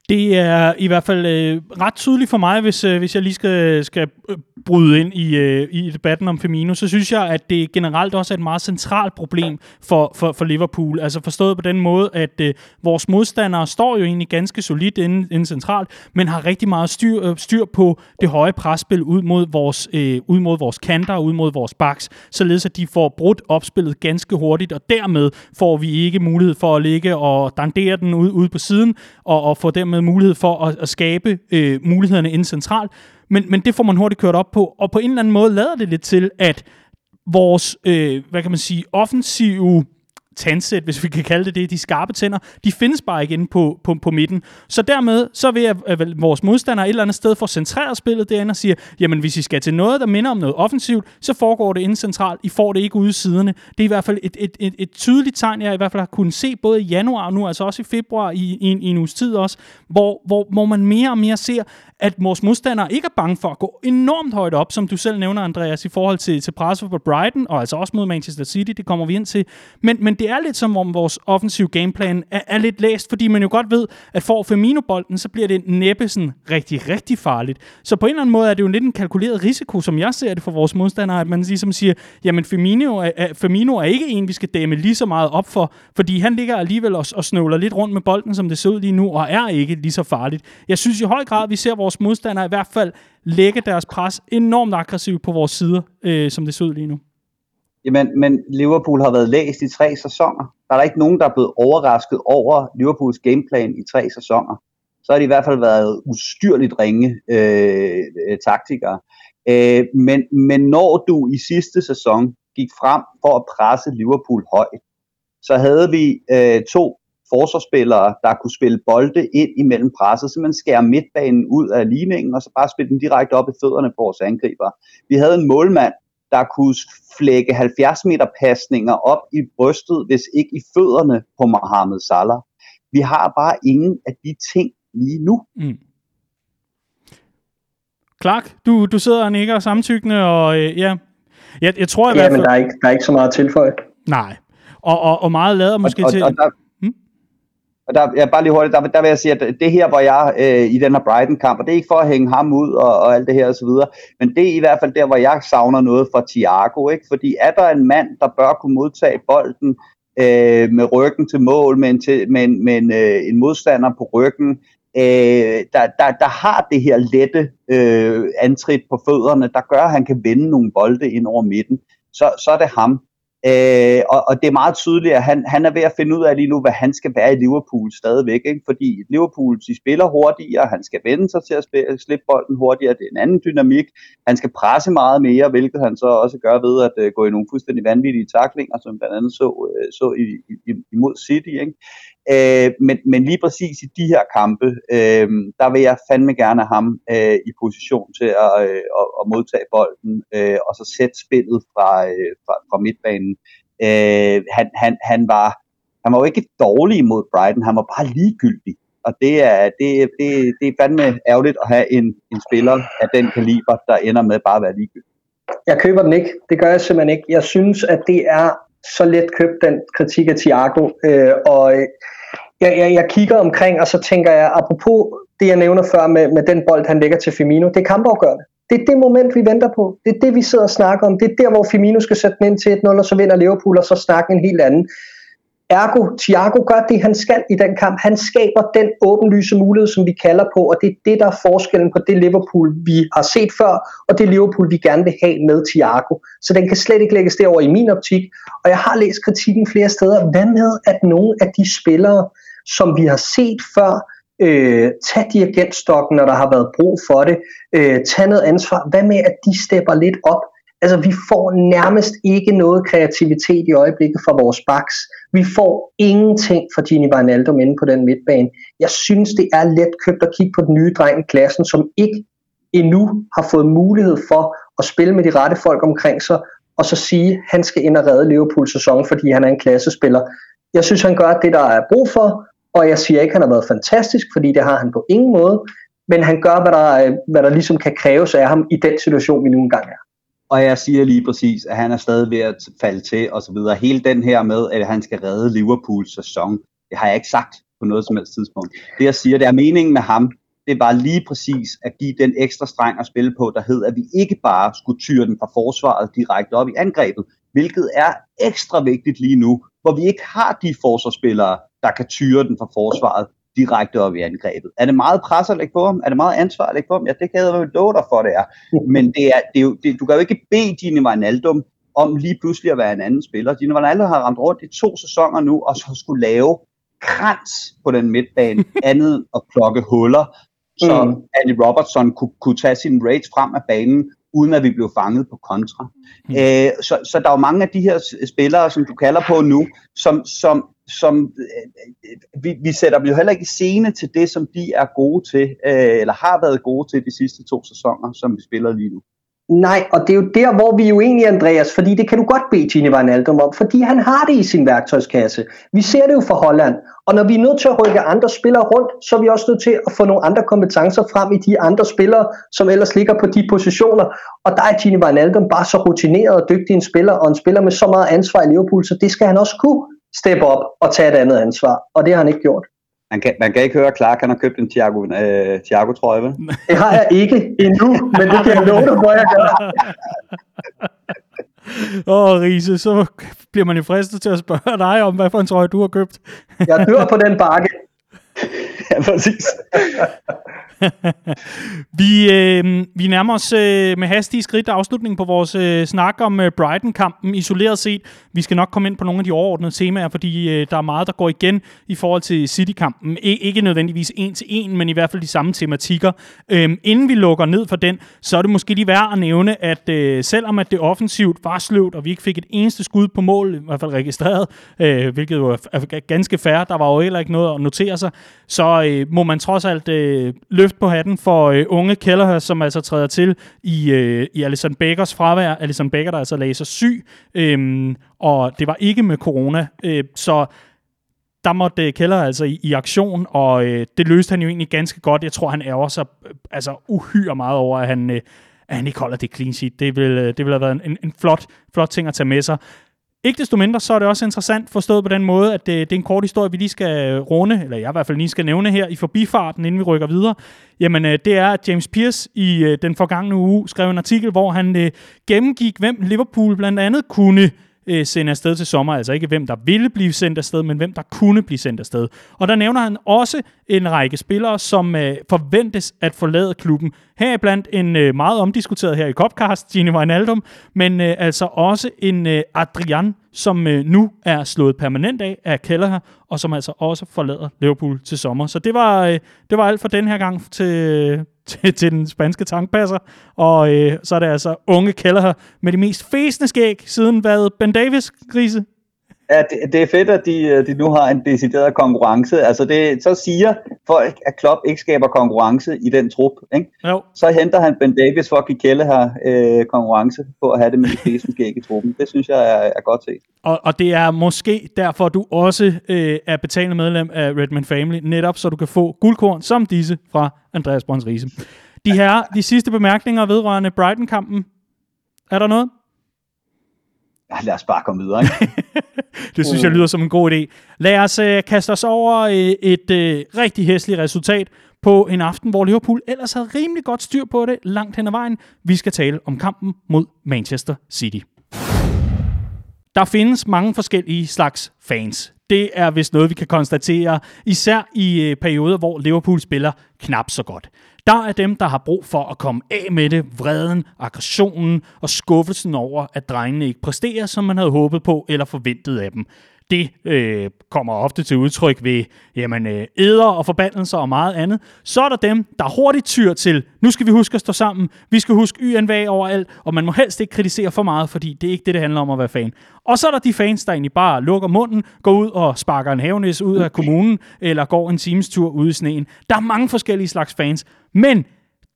Det er i hvert fald øh, ret tydeligt for mig, hvis, øh, hvis jeg lige skal, skal øh, bryde ind i, øh, i debatten om Firmino, så synes jeg, at det generelt også er et meget centralt problem for, for, for Liverpool. Altså forstået på den måde, at øh, vores modstandere står jo egentlig ganske solidt inden, inden centralt, men har rigtig meget styr, øh, styr på det høje presspil ud mod vores, øh, ud mod vores kanter, ud mod vores backs, således at de får brudt opspillet ganske hurtigt, og dermed får vi ikke mulighed for at ligge og dandere den ud, ud på siden, og, og få dermed mulighed for at, at skabe øh, mulighederne inden centralt. Men, men det får man hurtigt kørt op på, og på en eller anden måde lader det lidt til, at vores, øh, hvad kan man sige, offensive tandsæt, hvis vi kan kalde det det, de skarpe tænder, de findes bare ikke inde på, på, på midten. Så dermed, så vil jeg, øh, at vores modstandere et eller andet sted få centreret spillet derinde og siger, jamen hvis I skal til noget, der minder om noget offensivt, så foregår det inde centralt. I får det ikke ude i siderne. Det er i hvert fald et, et, et, et tydeligt tegn, jeg i hvert fald har kunnet se både i januar og nu, altså også i februar i, i, en, i en uges tid også, hvor, hvor, hvor man mere og mere ser, at vores modstandere ikke er bange for at gå enormt højt op, som du selv nævner, Andreas, i forhold til, til presset på Brighton, og altså også mod Manchester City, det kommer vi ind til. Men, men det er lidt som om vores offensive gameplan er, er lidt læst, fordi man jo godt ved, at for Firmino-bolden, så bliver det næppe sådan rigtig, rigtig farligt. Så på en eller anden måde er det jo lidt en kalkuleret risiko, som jeg ser det for vores modstandere, at man ligesom siger, jamen Firmino er, er, Firmino er ikke en, vi skal dæmme lige så meget op for, fordi han ligger alligevel og, og snøvler lidt rundt med bolden, som det ser ud lige nu, og er ikke lige så farligt. Jeg synes i høj grad, vi ser vores vores modstandere i hvert fald lægge deres pres enormt aggressivt på vores sider, øh, som det ser ud lige nu. Jamen, men Liverpool har været læst i tre sæsoner. Der er der ikke nogen, der er blevet overrasket over Liverpools gameplan i tre sæsoner. Så har de i hvert fald været ustyrligt ringe øh, øh taktikere. Øh, men, men når du i sidste sæson gik frem for at presse Liverpool højt, så havde vi øh, to forsvarsspillere, der kunne spille bolde ind imellem presset, så man skærer midtbanen ud af ligningen, og så bare spille den direkte op i fødderne på vores angriber. Vi havde en målmand, der kunne flække 70 meter pasninger op i brystet, hvis ikke i fødderne på Mohamed Salah. Vi har bare ingen af de ting lige nu. Mm. Clark, du, du sidder og nikker samtykkende, og øh, ja, jeg, jeg tror i ja, hvert fald... men der er, ikke, der er ikke så meget tilføje. Nej, og, og, og meget lader måske og, og, til... Og der, og der, jeg bare lige hurtigt, der, der vil jeg sige, at det her, hvor jeg øh, i den her Brighton-kamp, og det er ikke for at hænge ham ud og, og alt det her osv., men det er i hvert fald der, hvor jeg savner noget fra Thiago, ikke? fordi er der en mand, der bør kunne modtage bolden øh, med ryggen til mål, med en, til, med en, med en, øh, en modstander på ryggen, øh, der, der, der har det her lette øh, antrit på fødderne, der gør, at han kan vende nogle bolde ind over midten, så, så er det ham. Øh, og, og det er meget tydeligt, at han, han er ved at finde ud af lige nu, hvad han skal være i Liverpool stadigvæk. Ikke? Fordi Liverpool de spiller hurtigere, han skal vende sig til at spille, slippe bolden hurtigere, det er en anden dynamik. Han skal presse meget mere, hvilket han så også gør ved at uh, gå i nogle fuldstændig vanvittige taklinger, som blandt andet så, uh, så i, i, imod City. Ikke? Øh, men, men lige præcis i de her kampe, øh, der vil jeg fandme gerne have ham øh, i position til at, øh, at, at modtage bolden, øh, og så sætte spillet fra, øh, fra, fra midtbanen. Øh, han, han, han, var, han var jo ikke dårlig mod Brighton, han var bare ligegyldig. Og det er, det, det, det er fandme ærgerligt at have en, en spiller af den kaliber, der ender med bare at være ligegyldig. Jeg køber den ikke. Det gør jeg simpelthen ikke. Jeg synes, at det er så let købt, den kritik af Thiago. Øh, og jeg, jeg, jeg kigger omkring, og så tænker jeg, apropos det, jeg nævner før med, med den bold, han lægger til Firmino, det er kampafgørende. Det er det moment, vi venter på. Det er det, vi sidder og snakker om. Det er der, hvor Firmino skal sætte den ind til 1-0, og så vinder Liverpool, og så snakker en helt anden. Ergo, Thiago gør det, han skal i den kamp. Han skaber den åbenlyse mulighed, som vi kalder på, og det er det, der er forskellen på det Liverpool, vi har set før, og det Liverpool, vi gerne vil have med Thiago. Så den kan slet ikke lægges derover i min optik. Og jeg har læst kritikken flere steder. Hvad med, at nogle af de spillere, som vi har set før, øh, tag dirigentstokken, når der har været brug for det, øh, tag noget ansvar. Hvad med, at de stepper lidt op? Altså, vi får nærmest ikke noget kreativitet i øjeblikket fra vores backs. Vi får ingenting fra Gini Wijnaldum inde på den midtbane. Jeg synes, det er let købt at kigge på den nye dreng i klassen, som ikke endnu har fået mulighed for at spille med de rette folk omkring sig, og så sige, at han skal ind og redde Liverpool sæson, fordi han er en klassespiller. Jeg synes, han gør det, der er brug for, og jeg siger ikke, at han har været fantastisk, fordi det har han på ingen måde, men han gør, hvad der, øh, hvad der ligesom kan kræves af ham i den situation, vi nu engang er. Og jeg siger lige præcis, at han er stadig ved at falde til og så videre. Hele den her med, at han skal redde Liverpools sæson, det har jeg ikke sagt på noget som helst tidspunkt. Det jeg siger, det er meningen med ham, det var lige præcis at give den ekstra streng at spille på, der hed, at vi ikke bare skulle tyre den fra forsvaret direkte op i angrebet, hvilket er ekstra vigtigt lige nu, hvor vi ikke har de forsvarsspillere, der kan tyre den fra forsvaret direkte op i angrebet. Er det meget pres at lægge på ham? Er det meget ansvar at lægge på ham? Ja, det kan jeg jo love dig for, det er. Men det er, det er jo, det, du kan jo ikke bede Gini Wijnaldum om lige pludselig at være en anden spiller. Gini Wijnaldum har ramt rundt i to sæsoner nu, og så skulle lave krans på den midtbane, andet end at plukke huller, så mm. Andy Robertson kunne, kunne tage sin raids frem af banen, uden at vi blev fanget på kontra. Mm. Æ, så, så der er jo mange af de her spillere, som du kalder på nu, som, som som øh, vi, vi sætter dem jo heller ikke i scene til det, som de er gode til, øh, eller har været gode til de sidste to sæsoner, som vi spiller lige nu. Nej, og det er jo der, hvor vi er uenige, Andreas, fordi det kan du godt bede Gini Wijnaldum om, fordi han har det i sin værktøjskasse. Vi ser det jo for Holland, og når vi er nødt til at rykke andre spillere rundt, så er vi også nødt til at få nogle andre kompetencer frem i de andre spillere, som ellers ligger på de positioner. Og der er Gini Wijnaldum bare så rutineret og dygtig en spiller, og en spiller med så meget ansvar i Liverpool, så det skal han også kunne steppe op og tage et andet ansvar. Og det har han ikke gjort. Man kan, man kan ikke høre, at Clark han har købt en Thiago, øh, Thiago trøje, vel? Det har jeg ikke endnu, men det kan jeg love dig, hvor jeg gør. Åh, oh, Riese, så bliver man jo fristet til at spørge dig om, hvad for en trøje du har købt. jeg dør på den bakke. ja, præcis. vi, øh, vi nærmer os øh, med hastige skridt afslutningen på vores øh, snak om øh, Brighton-kampen isoleret set. Vi skal nok komme ind på nogle af de overordnede temaer, fordi øh, der er meget, der går igen i forhold til City-kampen. I, ikke nødvendigvis en til en, men i hvert fald de samme tematikker. Øh, inden vi lukker ned for den, så er det måske lige værd at nævne, at øh, selvom at det offensivt var sløvt, og vi ikke fik et eneste skud på mål, i hvert fald registreret, øh, hvilket jo er ganske fair, der var jo heller ikke noget at notere sig, så øh, må man trods alt øh, løft på hatten for øh, unge Kelleher, som altså træder til i, øh, i Alison Bakers fravær. Alison Baker, der altså lagde sig syg, øh, og det var ikke med corona. Øh, så der måtte øh, Keller altså i, i aktion, og øh, det løste han jo egentlig ganske godt. Jeg tror, han ærger sig øh, altså uhyre meget over, at han, øh, at han ikke holder det clean sheet. Det vil, øh, det vil have været en, en flot, flot ting at tage med sig. Ikke desto mindre, så er det også interessant forstået på den måde, at det, det er en kort historie, vi lige skal øh, runde, eller jeg i hvert fald lige skal nævne her i forbifarten, inden vi rykker videre. Jamen, øh, det er, at James Pierce i øh, den forgangne uge skrev en artikel, hvor han øh, gennemgik, hvem Liverpool blandt andet kunne øh, Øh, sende afsted til sommer. Altså ikke hvem der ville blive sendt afsted, men hvem der kunne blive sendt afsted. Og der nævner han også en række spillere, som øh, forventes at forlade klubben. Heriblandt en øh, meget omdiskuteret her i Copcast, Gini Wijnaldum, men øh, altså også en øh, Adrian, som øh, nu er slået permanent af af Kelleher, og som altså også forlader Liverpool til sommer. Så det var, øh, det var alt for den her gang til, til, til den spanske tankpasser. Og øh, så er det altså unge Kelleher med de mest fæsende skæg siden hvad Ben Davis, Grise? Ja, det, det er fedt, at de, øh, de nu har en decideret konkurrence. Altså det, så siger folk, at Klopp ikke skaber konkurrence i den trup. Ikke? Jo. Så henter han Ben Davis for at give Kjelle her øh, konkurrence på at have det med de fleste skæg i truppen. Det synes jeg er, er godt set. Og, og det er måske derfor, du også øh, er betalende medlem af Redman Family, netop så du kan få guldkorn som disse fra Andreas Brøns Riese. De her, de sidste bemærkninger vedrørende Brighton-kampen. Er der noget? Ja, lad os bare komme videre. Ikke? det synes jeg lyder som en god idé. Lad os øh, kaste os over øh, et øh, rigtig hæsligt resultat på en aften, hvor Liverpool ellers havde rimelig godt styr på det langt hen ad vejen. Vi skal tale om kampen mod Manchester City. Der findes mange forskellige slags fans. Det er vist noget, vi kan konstatere, især i øh, perioder, hvor Liverpool spiller knap så godt. Der er dem, der har brug for at komme af med det, vreden, aggressionen og skuffelsen over, at drengene ikke præsterer, som man havde håbet på eller forventet af dem det øh, kommer ofte til udtryk ved jamen, øh, æder og forbandelser og meget andet. Så er der dem, der hurtigt tyr til, nu skal vi huske at stå sammen, vi skal huske YNV overalt, og man må helst ikke kritisere for meget, fordi det er ikke det, det handler om at være fan. Og så er der de fans, der egentlig bare lukker munden, går ud og sparker en havenæs ud af kommunen, eller går en times tur ude i sneen. Der er mange forskellige slags fans, men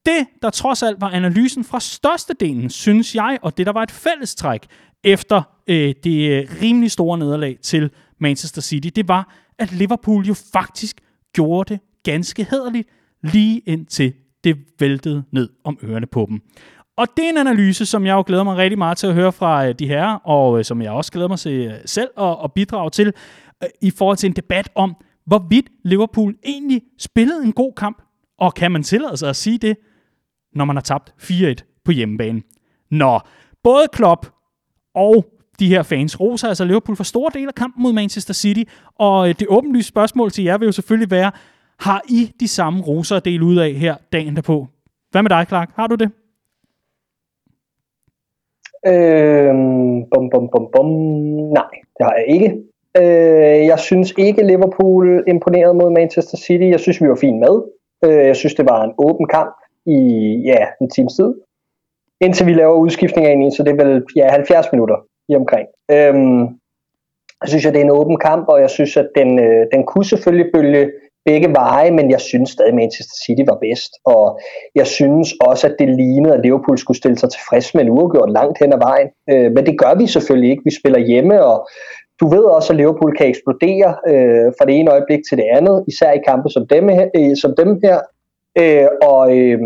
det, der trods alt var analysen fra størstedelen, synes jeg, og det der var et fællestræk, efter øh, det øh, rimelig store nederlag til Manchester City, det var, at Liverpool jo faktisk gjorde det ganske hederligt, lige indtil det væltede ned om ørerne på dem. Og det er en analyse, som jeg jo glæder mig rigtig meget til at høre fra øh, de her, og øh, som jeg også glæder mig til selv at, at bidrage til, i forhold til en debat om, hvorvidt Liverpool egentlig spillede en god kamp, og kan man tillade sig at sige det, når man har tabt 4-1 på hjemmebane. Nå, både Klopp og de her fans roser altså Liverpool for store dele af kampen mod Manchester City. Og øh, det åbenlyse spørgsmål til jer vil jo selvfølgelig være, har I de samme roser at dele ud af her dagen derpå? Hvad med dig, Clark? Har du det? Øhm, bum, bum, bum, bum. Nej, det har jeg ikke. Øh, jeg synes ikke, Liverpool imponerede mod Manchester City. Jeg synes, vi var fint med. Øh, jeg synes, det var en åben kamp i ja, en times tid indtil vi laver udskiftninger ind i, så det er vel ja, 70 minutter i omkring. Øhm, jeg synes, at det er en åben kamp, og jeg synes, at den, øh, den kunne selvfølgelig bølge begge veje, men jeg synes stadig, at Manchester City var bedst. Og jeg synes også, at det lignede, at Liverpool skulle stille sig tilfreds med en uafgjort langt hen ad vejen. Øh, men det gør vi selvfølgelig ikke. Vi spiller hjemme, og du ved også, at Liverpool kan eksplodere øh, fra det ene øjeblik til det andet, især i kampe som dem her. Øh, som dem her. Øh, og, øh,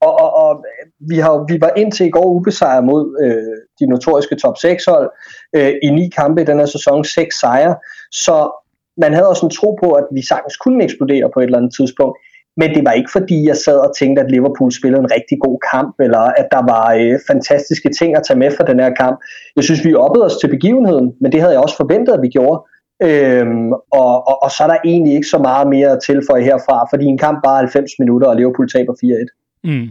og, og, og vi, har, vi var indtil i går ubesejret mod øh, de notoriske top 6 hold øh, i ni kampe i den her sæson, seks sejre. Så man havde også en tro på, at vi sagtens kunne eksplodere på et eller andet tidspunkt. Men det var ikke fordi, jeg sad og tænkte, at Liverpool spillede en rigtig god kamp, eller at der var øh, fantastiske ting at tage med fra den her kamp. Jeg synes, vi oppede os til begivenheden, men det havde jeg også forventet, at vi gjorde. Øhm, og, og, og så er der egentlig ikke så meget mere at tilføje herfra, fordi en kamp bare 90 minutter, og Liverpool taber 4-1. Mm.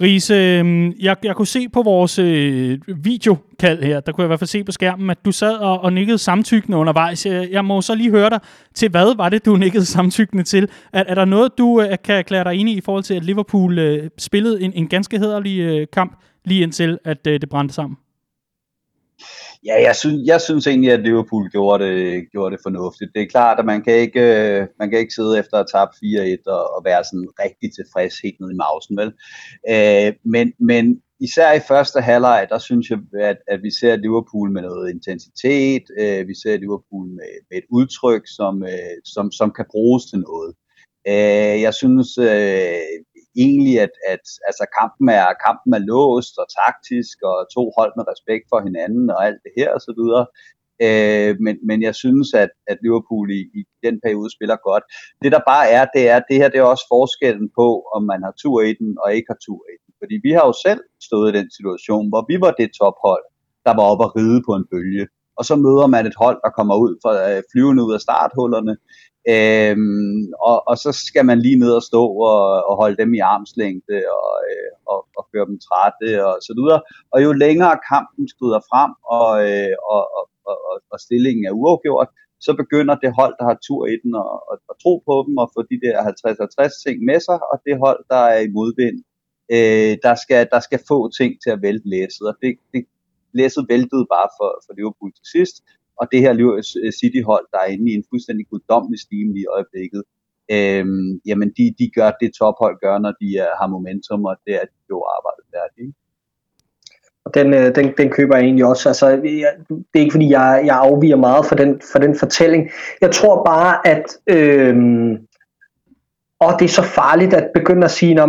Riese, øhm, jeg, jeg kunne se på vores øh, videokald her, der kunne jeg i hvert fald se på skærmen, at du sad og, og nikkede samtykkende undervejs. Jeg, jeg må så lige høre dig til, hvad var det, du nikkede samtykkende til? Er, er der noget, du øh, kan erklære dig enig i i forhold til, at Liverpool øh, spillede en, en ganske hederlig øh, kamp, lige indtil at øh, det brændte sammen? Ja, jeg synes, jeg synes egentlig, at Liverpool gjorde det, gjorde det fornuftigt. Det er klart, at man kan ikke, øh, man kan ikke sidde efter at tabe 4-1 og, og være sådan rigtig tilfreds helt ned i mausen, vel? Øh, men, men især i første halvleg, der synes jeg, at, at vi ser Liverpool med noget intensitet, øh, vi ser Liverpool med, med et udtryk, som, øh, som, som kan bruges til noget. Øh, jeg synes øh, egentlig, at, at altså, kampen, er, kampen er låst og taktisk, og to hold med respekt for hinanden og alt det her og så videre. Øh, men, men jeg synes, at, at Liverpool i, i den periode spiller godt. Det der bare er, det er, det her det er også forskellen på, om man har tur i den og ikke har tur i den. Fordi vi har jo selv stået i den situation, hvor vi var det tophold, der var oppe at ride på en bølge. Og så møder man et hold, der kommer ud fra øh, flyvende ud af starthullerne, Øhm, og, og så skal man lige ned og stå og, og holde dem i armslængde og, øh, og, og føre dem trætte og så videre. Og jo længere kampen skrider frem, og, øh, og, og, og, og stillingen er uafgjort, så begynder det hold, der har tur i den, at, at, at tro på dem og få de der 50-50 ting med sig, og det hold, der er i modvind, øh, der, skal, der skal få ting til at vælte læsset, og det, det læsset væltede bare for, for Liverpool til sidst, og det her øh, øh, City-hold, der er inde i en fuldstændig guddommelig stime i øjeblikket, øhm, jamen de, de gør det tophold gør, når de er, har momentum, og det er de jo arbejdet færdigt. Og den, den, den køber jeg egentlig også. Altså, jeg, det er ikke fordi, jeg, jeg afviger meget for den, for den fortælling. Jeg tror bare, at øh, og det er så farligt at begynde at sige, øh,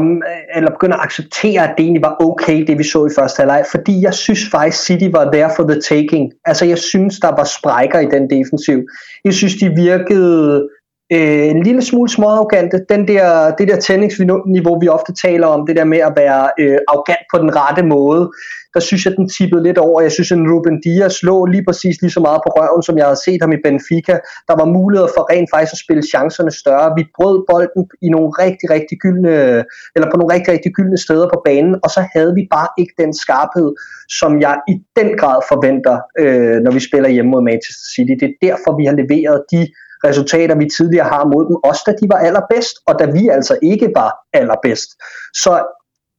eller begynde at acceptere, at det egentlig var okay, det vi så i første halvleg, fordi jeg synes faktisk, City var there for the taking. Altså jeg synes, der var sprækker i den defensiv. Jeg synes, de virkede øh, en lille smule småarrogante. Den der, det der tændingsniveau, vi ofte taler om, det der med at være øh, arrogant på den rette måde, der synes jeg, den tippede lidt over. Jeg synes, at Ruben Dias lå lige præcis lige så meget på røven, som jeg havde set ham i Benfica. Der var muligheder for rent faktisk at spille chancerne større. Vi brød bolden i nogle rigtig, rigtig gyldne, eller på nogle rigtig, rigtig gyldne steder på banen, og så havde vi bare ikke den skarphed, som jeg i den grad forventer, øh, når vi spiller hjemme mod Manchester City. Det er derfor, vi har leveret de resultater, vi tidligere har mod dem, også da de var allerbedst, og da vi altså ikke var allerbedst. Så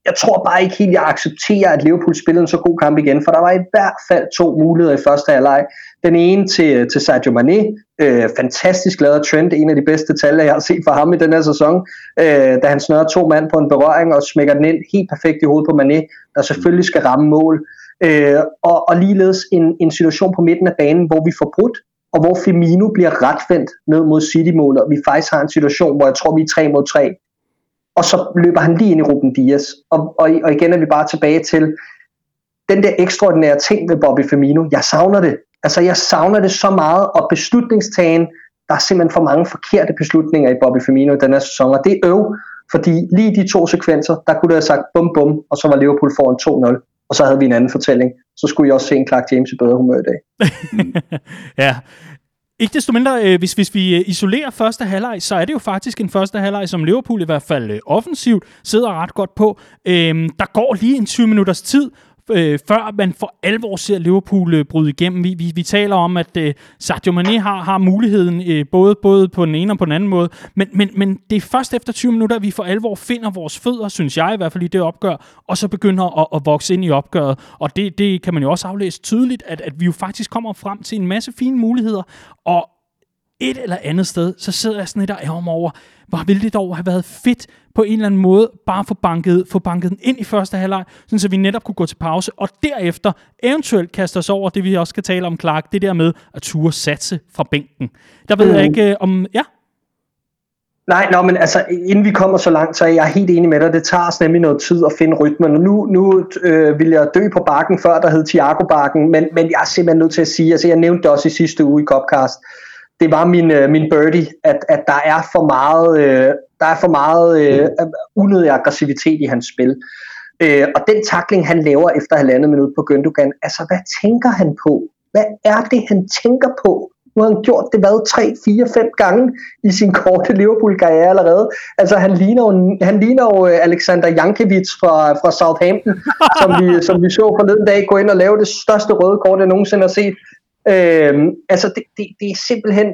jeg tror bare ikke helt, jeg accepterer, at Liverpool spillede en så god kamp igen, for der var i hvert fald to muligheder i første halvleg. Den ene til, til Sadio Mane, øh, fantastisk lavet Trent, en af de bedste tal, jeg har set fra ham i den her sæson, øh, da han snører to mand på en berøring og smækker den ind helt perfekt i hovedet på Mane, der selvfølgelig skal ramme mål. Øh, og, og ligeledes en, en situation på midten af banen, hvor vi får brudt, og hvor Firmino bliver retvendt ned mod City-målet, og vi faktisk har en situation, hvor jeg tror, vi er 3 mod 3, og så løber han lige ind i Ruben Dias. Og, og, og igen er vi bare tilbage til den der ekstraordinære ting ved Bobby Firmino. Jeg savner det. Altså jeg savner det så meget, og beslutningstagen, der er simpelthen for mange forkerte beslutninger i Bobby Firmino i den her sæson, og det er øv, fordi lige de to sekvenser, der kunne det have sagt bum bum, og så var Liverpool foran 2-0, og så havde vi en anden fortælling. Så skulle jeg også se en Clark James i bedre humør i dag. ja, ikke desto mindre, øh, hvis, hvis vi øh, isolerer første halvleg, så er det jo faktisk en første halvleg, som Liverpool i hvert fald øh, offensivt sidder ret godt på. Øhm, der går lige en 20 minutters tid, øh, før man for alvor ser Liverpool øh, bryde igennem. Vi, vi, vi taler om, at øh, Sadio Mane har, har muligheden øh, både, både på den ene og på den anden måde, men, men, men det er først efter 20 minutter, at vi for alvor finder vores fødder, synes jeg i hvert fald i det opgør, og så begynder at, at vokse ind i opgøret. Og det, det kan man jo også aflæse tydeligt, at, at vi jo faktisk kommer frem til en masse fine muligheder, og et eller andet sted, så sidder jeg sådan lidt og ærger over, hvor ville det dog have været fedt på en eller anden måde, bare få banket, få banket den ind i første halvleg, så vi netop kunne gå til pause, og derefter eventuelt kaste os over det, vi også skal tale om, Clark, det der med at ture satse fra bænken. Der ved mm. jeg ikke øh, om... Ja? Nej, nå, men altså, inden vi kommer så langt, så er jeg helt enig med dig. Det tager os nemlig noget tid at finde rytmen. Nu, nu øh, vil jeg dø på bakken, før der hed Thiago-bakken, men, men jeg er simpelthen nødt til at sige, altså jeg nævnte det også i sidste uge i Copcast, det var min, øh, min birdie, at, at der er for meget, øh, der er for meget øh, unødig aggressivitet i hans spil. Øh, og den takling, han laver efter halvandet minut på Gündogan, altså hvad tænker han på? Hvad er det, han tænker på? Nu har han gjort det, hvad, 3, 4, 5 gange i sin korte Liverpool-karriere allerede. Altså, han ligner jo, han ligner jo øh, Alexander Jankiewicz fra, fra Southampton, som vi, som vi så forleden dag gå ind og lave det største røde kort, jeg nogensinde har set. Øh, altså det, det, det, er simpelthen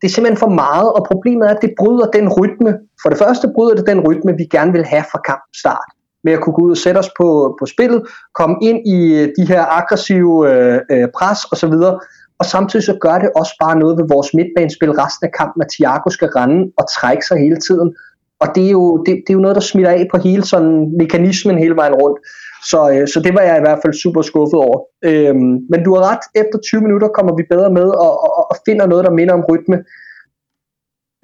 det er simpelthen for meget, og problemet er, at det bryder den rytme. For det første bryder det den rytme, vi gerne vil have fra kampstart. Med at kunne gå ud og sætte os på, på spillet, komme ind i øh, de her aggressive øh, øh pres osv., og samtidig så gør det også bare noget ved vores midtbanespil resten af kampen, at Thiago skal rende og trække sig hele tiden. Og det er jo, det, det er jo noget, der smitter af på hele sådan mekanismen hele vejen rundt. Så, øh, så det var jeg i hvert fald super skuffet over. Øhm, men du har ret, efter 20 minutter kommer vi bedre med og, og, og finder noget, der minder om rytme.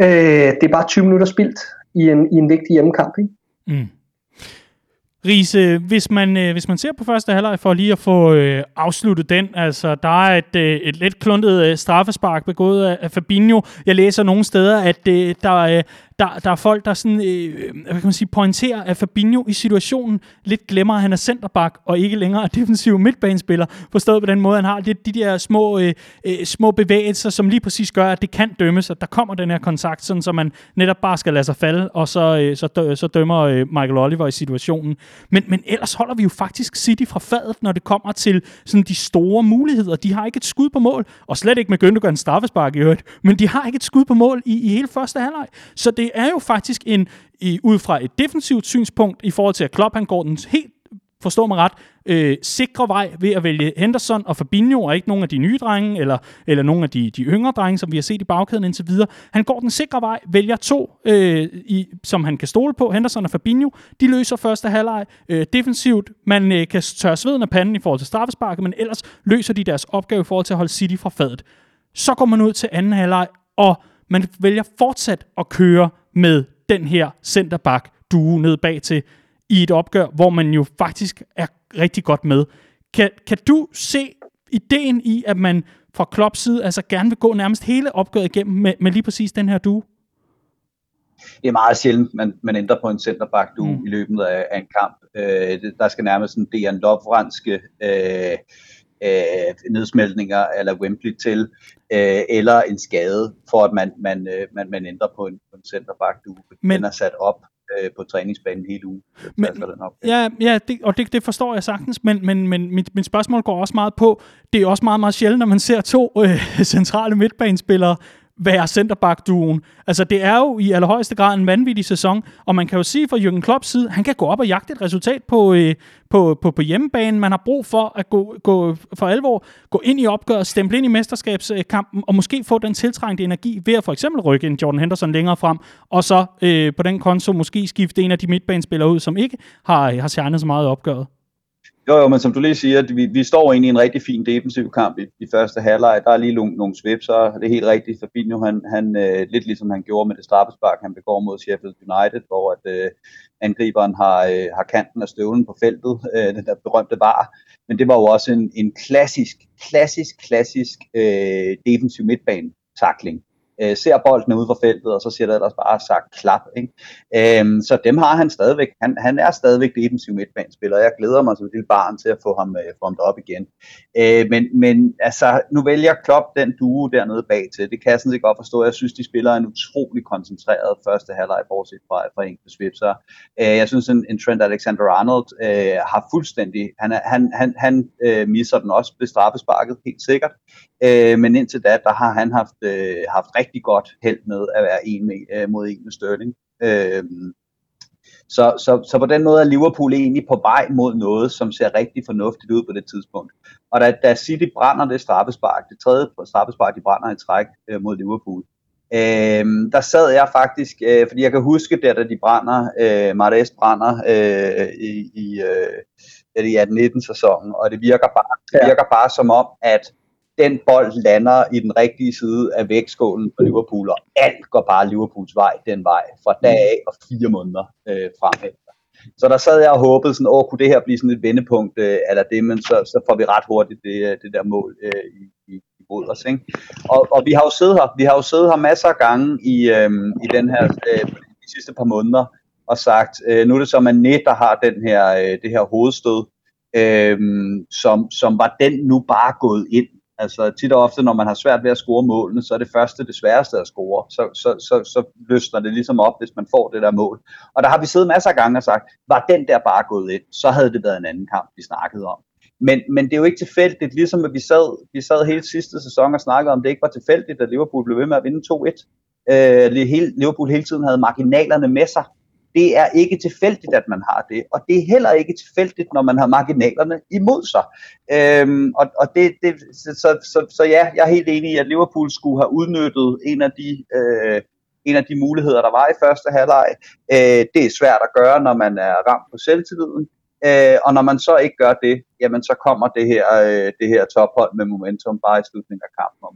Øh, det er bare 20 minutter spildt i en, i en vigtig hjemmekamp. Ikke? Mm. Riese, hvis man, øh, hvis man ser på første halvleg for lige at få øh, afsluttet den, altså der er et, øh, et lidt kluntet øh, straffespark begået af, af Fabinho. Jeg læser nogle steder, at øh, der, øh, der, der er folk, der sådan, øh, øh, hvad kan man sige, pointerer, at Fabinho i situationen lidt glemmer, at han er centerback og ikke længere er defensiv midtbanespiller. Forstået på den måde, han har lidt de der små, øh, øh, små bevægelser, som lige præcis gør, at det kan dømmes, at der kommer den her kontakt, sådan, så man netop bare skal lade sig falde, og så, øh, så, dø, så dømmer øh, Michael Oliver i situationen. Men, men ellers holder vi jo faktisk City fra fadet, når det kommer til sådan de store muligheder. De har ikke et skud på mål, og slet ikke med Gündogan straffespark i øvrigt, men de har ikke et skud på mål i, i hele første halvleg. Så det er jo faktisk en, i, ud fra et defensivt synspunkt, i forhold til at Klopp han går den helt forstå mig ret, øh, sikre vej ved at vælge Henderson og Fabinho, og ikke nogen af de nye drenge, eller, eller nogen af de, de yngre drenge, som vi har set i bagkæden indtil videre. Han går den sikre vej, vælger to, øh, i, som han kan stole på, Henderson og Fabinho. De løser første halvleg øh, defensivt. Man øh, kan tørre sveden af panden i forhold til straffesparket, men ellers løser de deres opgave i forhold til at holde City fra fadet. Så går man ud til anden halvleg, og man vælger fortsat at køre med den her centerback duo ned bag til i et opgør, hvor man jo faktisk er rigtig godt med. Kan, kan du se ideen i, at man fra Klopps side altså gerne vil gå nærmest hele opgøret igennem med, med lige præcis den her duo? det er meget sjældent, man, man ændrer på en centerback du mm. i løbet af, af en kamp. Øh, det, der skal nærmest sådan Dejan Lovranske øh, øh, nedsmeltninger eller Wembley til, øh, eller en skade, for at man, man, øh, man, man ændrer på en, på en centerback du Men... er sat op øh, på træningsbanen hele ugen. Men, den op. Ja, ja det, og det, det forstår jeg sagtens, men, men, men mit, mit spørgsmål går også meget på, det er også meget, meget sjældent, når man ser to øh, centrale midtbanespillere være centerback-duen. Altså, det er jo i allerhøjeste grad en vanvittig sæson, og man kan jo sige fra Jürgen Klopps side, han kan gå op og jagte et resultat på, øh, på, på, på hjemmebane. Man har brug for at gå, gå for alvor gå ind i opgøret, stemple ind i mesterskabskampen, og måske få den tiltrængte energi ved at for eksempel rykke en Jordan Henderson længere frem, og så øh, på den konto måske skifte en af de midtbanespillere ud, som ikke har, har sjernet så meget i opgøret. Jo, jo, men som du lige siger, vi, vi står egentlig i en rigtig fin defensiv kamp i, i første halvleg. Der er lige nogle, nogle svipser. Det er helt rigtigt. Fabinho, han, han øh, lidt ligesom han gjorde med det straffespark, han begår mod Sheffield United, hvor at, øh, angriberen har, øh, har kanten af støvlen på feltet, øh, den der berømte var. Men det var jo også en, en klassisk, klassisk, klassisk øh, defensiv midtbane takling øh, ser bolden ude for feltet, og så siger der ellers bare sagt klap. Ikke? Øhm, så dem har han stadigvæk. Han, han er stadigvæk defensiv midtbanespiller, jeg glæder mig som et lille barn til at få ham, øh, få ham op igen. Øh, men, men altså, nu vælger Klopp den duo dernede bag til. Det kan jeg sådan set godt forstå. Jeg synes, de spiller en utrolig koncentreret første halvleg, bortset fra, fra enkelte svipser. Øh, jeg synes, en, en Trent Alexander-Arnold øh, har fuldstændig, han, er, han, han, han øh, misser den også ved straffesparket, helt sikkert. Øh, men indtil da, der har han haft, øh, haft rigtig godt held med at være en med, øh, mod en med Sterling. Øh, så, så, så på den måde er Liverpool egentlig på vej mod noget, som ser rigtig fornuftigt ud på det tidspunkt. Og da, da City brænder det straffespark, det tredje straffespark, de brænder i træk øh, mod Liverpool, øh, der sad jeg faktisk, øh, fordi jeg kan huske der, da de brænder, øh, Mares brænder øh, i, i, øh, i 18-19 sæsonen, og det virker bare, det virker bare som om, at den bold lander i den rigtige side af vægtskålen for Liverpool, og alt går bare Liverpools vej den vej, fra dag af og fire måneder øh, fremad. Så der sad jeg og håbede sådan, åh, kunne det her blive sådan et vendepunkt, øh, eller det, men så, så får vi ret hurtigt det, øh, det der mål øh, i, i, i mod os. Ikke? Og, og vi har jo siddet her, vi har jo siddet her masser af gange i, øh, i den her, øh, de sidste par måneder, og sagt, øh, nu er det så Mané, der har den her, øh, det her hovedstød, øh, som, som var den nu bare gået ind Altså tit og ofte, når man har svært ved at score målene, så er det første det sværeste at score. Så, så, så, så løsner det ligesom op, hvis man får det der mål. Og der har vi siddet masser af gange og sagt, var den der bare gået ind, så havde det været en anden kamp, vi snakkede om. Men, men det er jo ikke tilfældigt, ligesom at vi sad, vi sad hele sidste sæson og snakkede om, det ikke var tilfældigt, at Liverpool blev ved med at vinde 2-1. Øh, Liverpool hele tiden havde marginalerne med sig det er ikke tilfældigt, at man har det, og det er heller ikke tilfældigt, når man har marginalerne imod sig. Øhm, og og det, det, så, så, så ja, jeg er helt enig i, at Liverpool skulle have udnyttet en af de, øh, en af de muligheder, der var i første halvleg. Øh, det er svært at gøre, når man er ramt på selvtilliden. Øh, og når man så ikke gør det, jamen så kommer det her, øh, det her tophold med momentum bare i slutningen af kampen.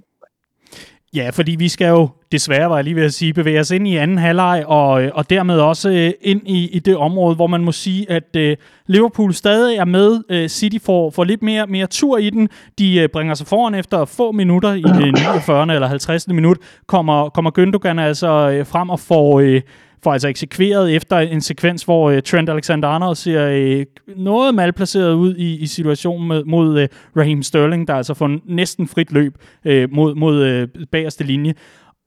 Ja, fordi vi skal jo desværre, var jeg lige ved at sige, bevæge os ind i anden halvleg, og, øh, og dermed også øh, ind i, i det område, hvor man må sige, at uh, Liverpool stadig er med. Uh, City får, får lidt mere, mere tur i den. De uh, bringer sig foran efter få minutter i det 49. eller 50. minut, kommer, kommer Gündogan altså uh, frem og får... Uh, får altså eksekveret efter en sekvens, hvor øh, Trent Alexander-Arnold ser øh, noget malplaceret ud i, i situationen med, mod øh, Raheem Sterling, der altså får næsten frit løb øh, mod, mod øh, bagerste linje.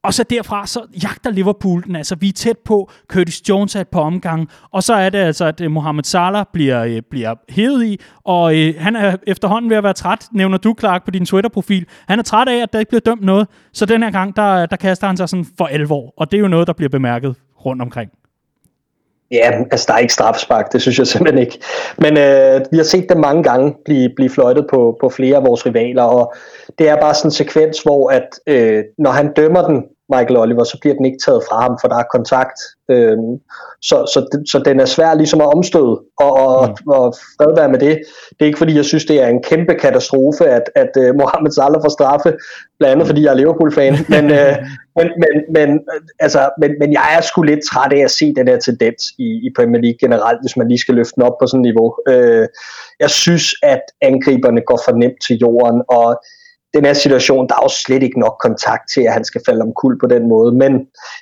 Og så derfra, så jagter Liverpool den. Altså, vi er tæt på. Curtis Jones er et par omgange. Og så er det altså, at øh, Mohamed Salah bliver, øh, bliver hævet i. Og øh, han er efterhånden ved at være træt, nævner du, Clark, på din Twitter-profil. Han er træt af, at der ikke bliver dømt noget. Så den her gang, der, der kaster han sig sådan for alvor. Og det er jo noget, der bliver bemærket rundt omkring. Ja, altså der er ikke strafspark, det synes jeg simpelthen ikke. Men øh, vi har set det mange gange blive, blive fløjtet på, på flere af vores rivaler, og det er bare sådan en sekvens, hvor at øh, når han dømmer den, Michael Oliver, så bliver den ikke taget fra ham, for der er kontakt. Øhm, så, så, så den er svær ligesom at omstøde, og, og, mm. og fred være med det. Det er ikke fordi, jeg synes, det er en kæmpe katastrofe, at, at uh, Mohamed Salah får straffe, blandt andet fordi jeg er Liverpool-fan, men, uh, men, men, men, altså, men, men jeg er sgu lidt træt af at se den her tendens i, i Premier League generelt, hvis man lige skal løfte den op på sådan et niveau. Uh, jeg synes, at angriberne går for nemt til jorden, og den her situation, der er jo slet ikke nok kontakt til, at han skal falde om kul på den måde. Men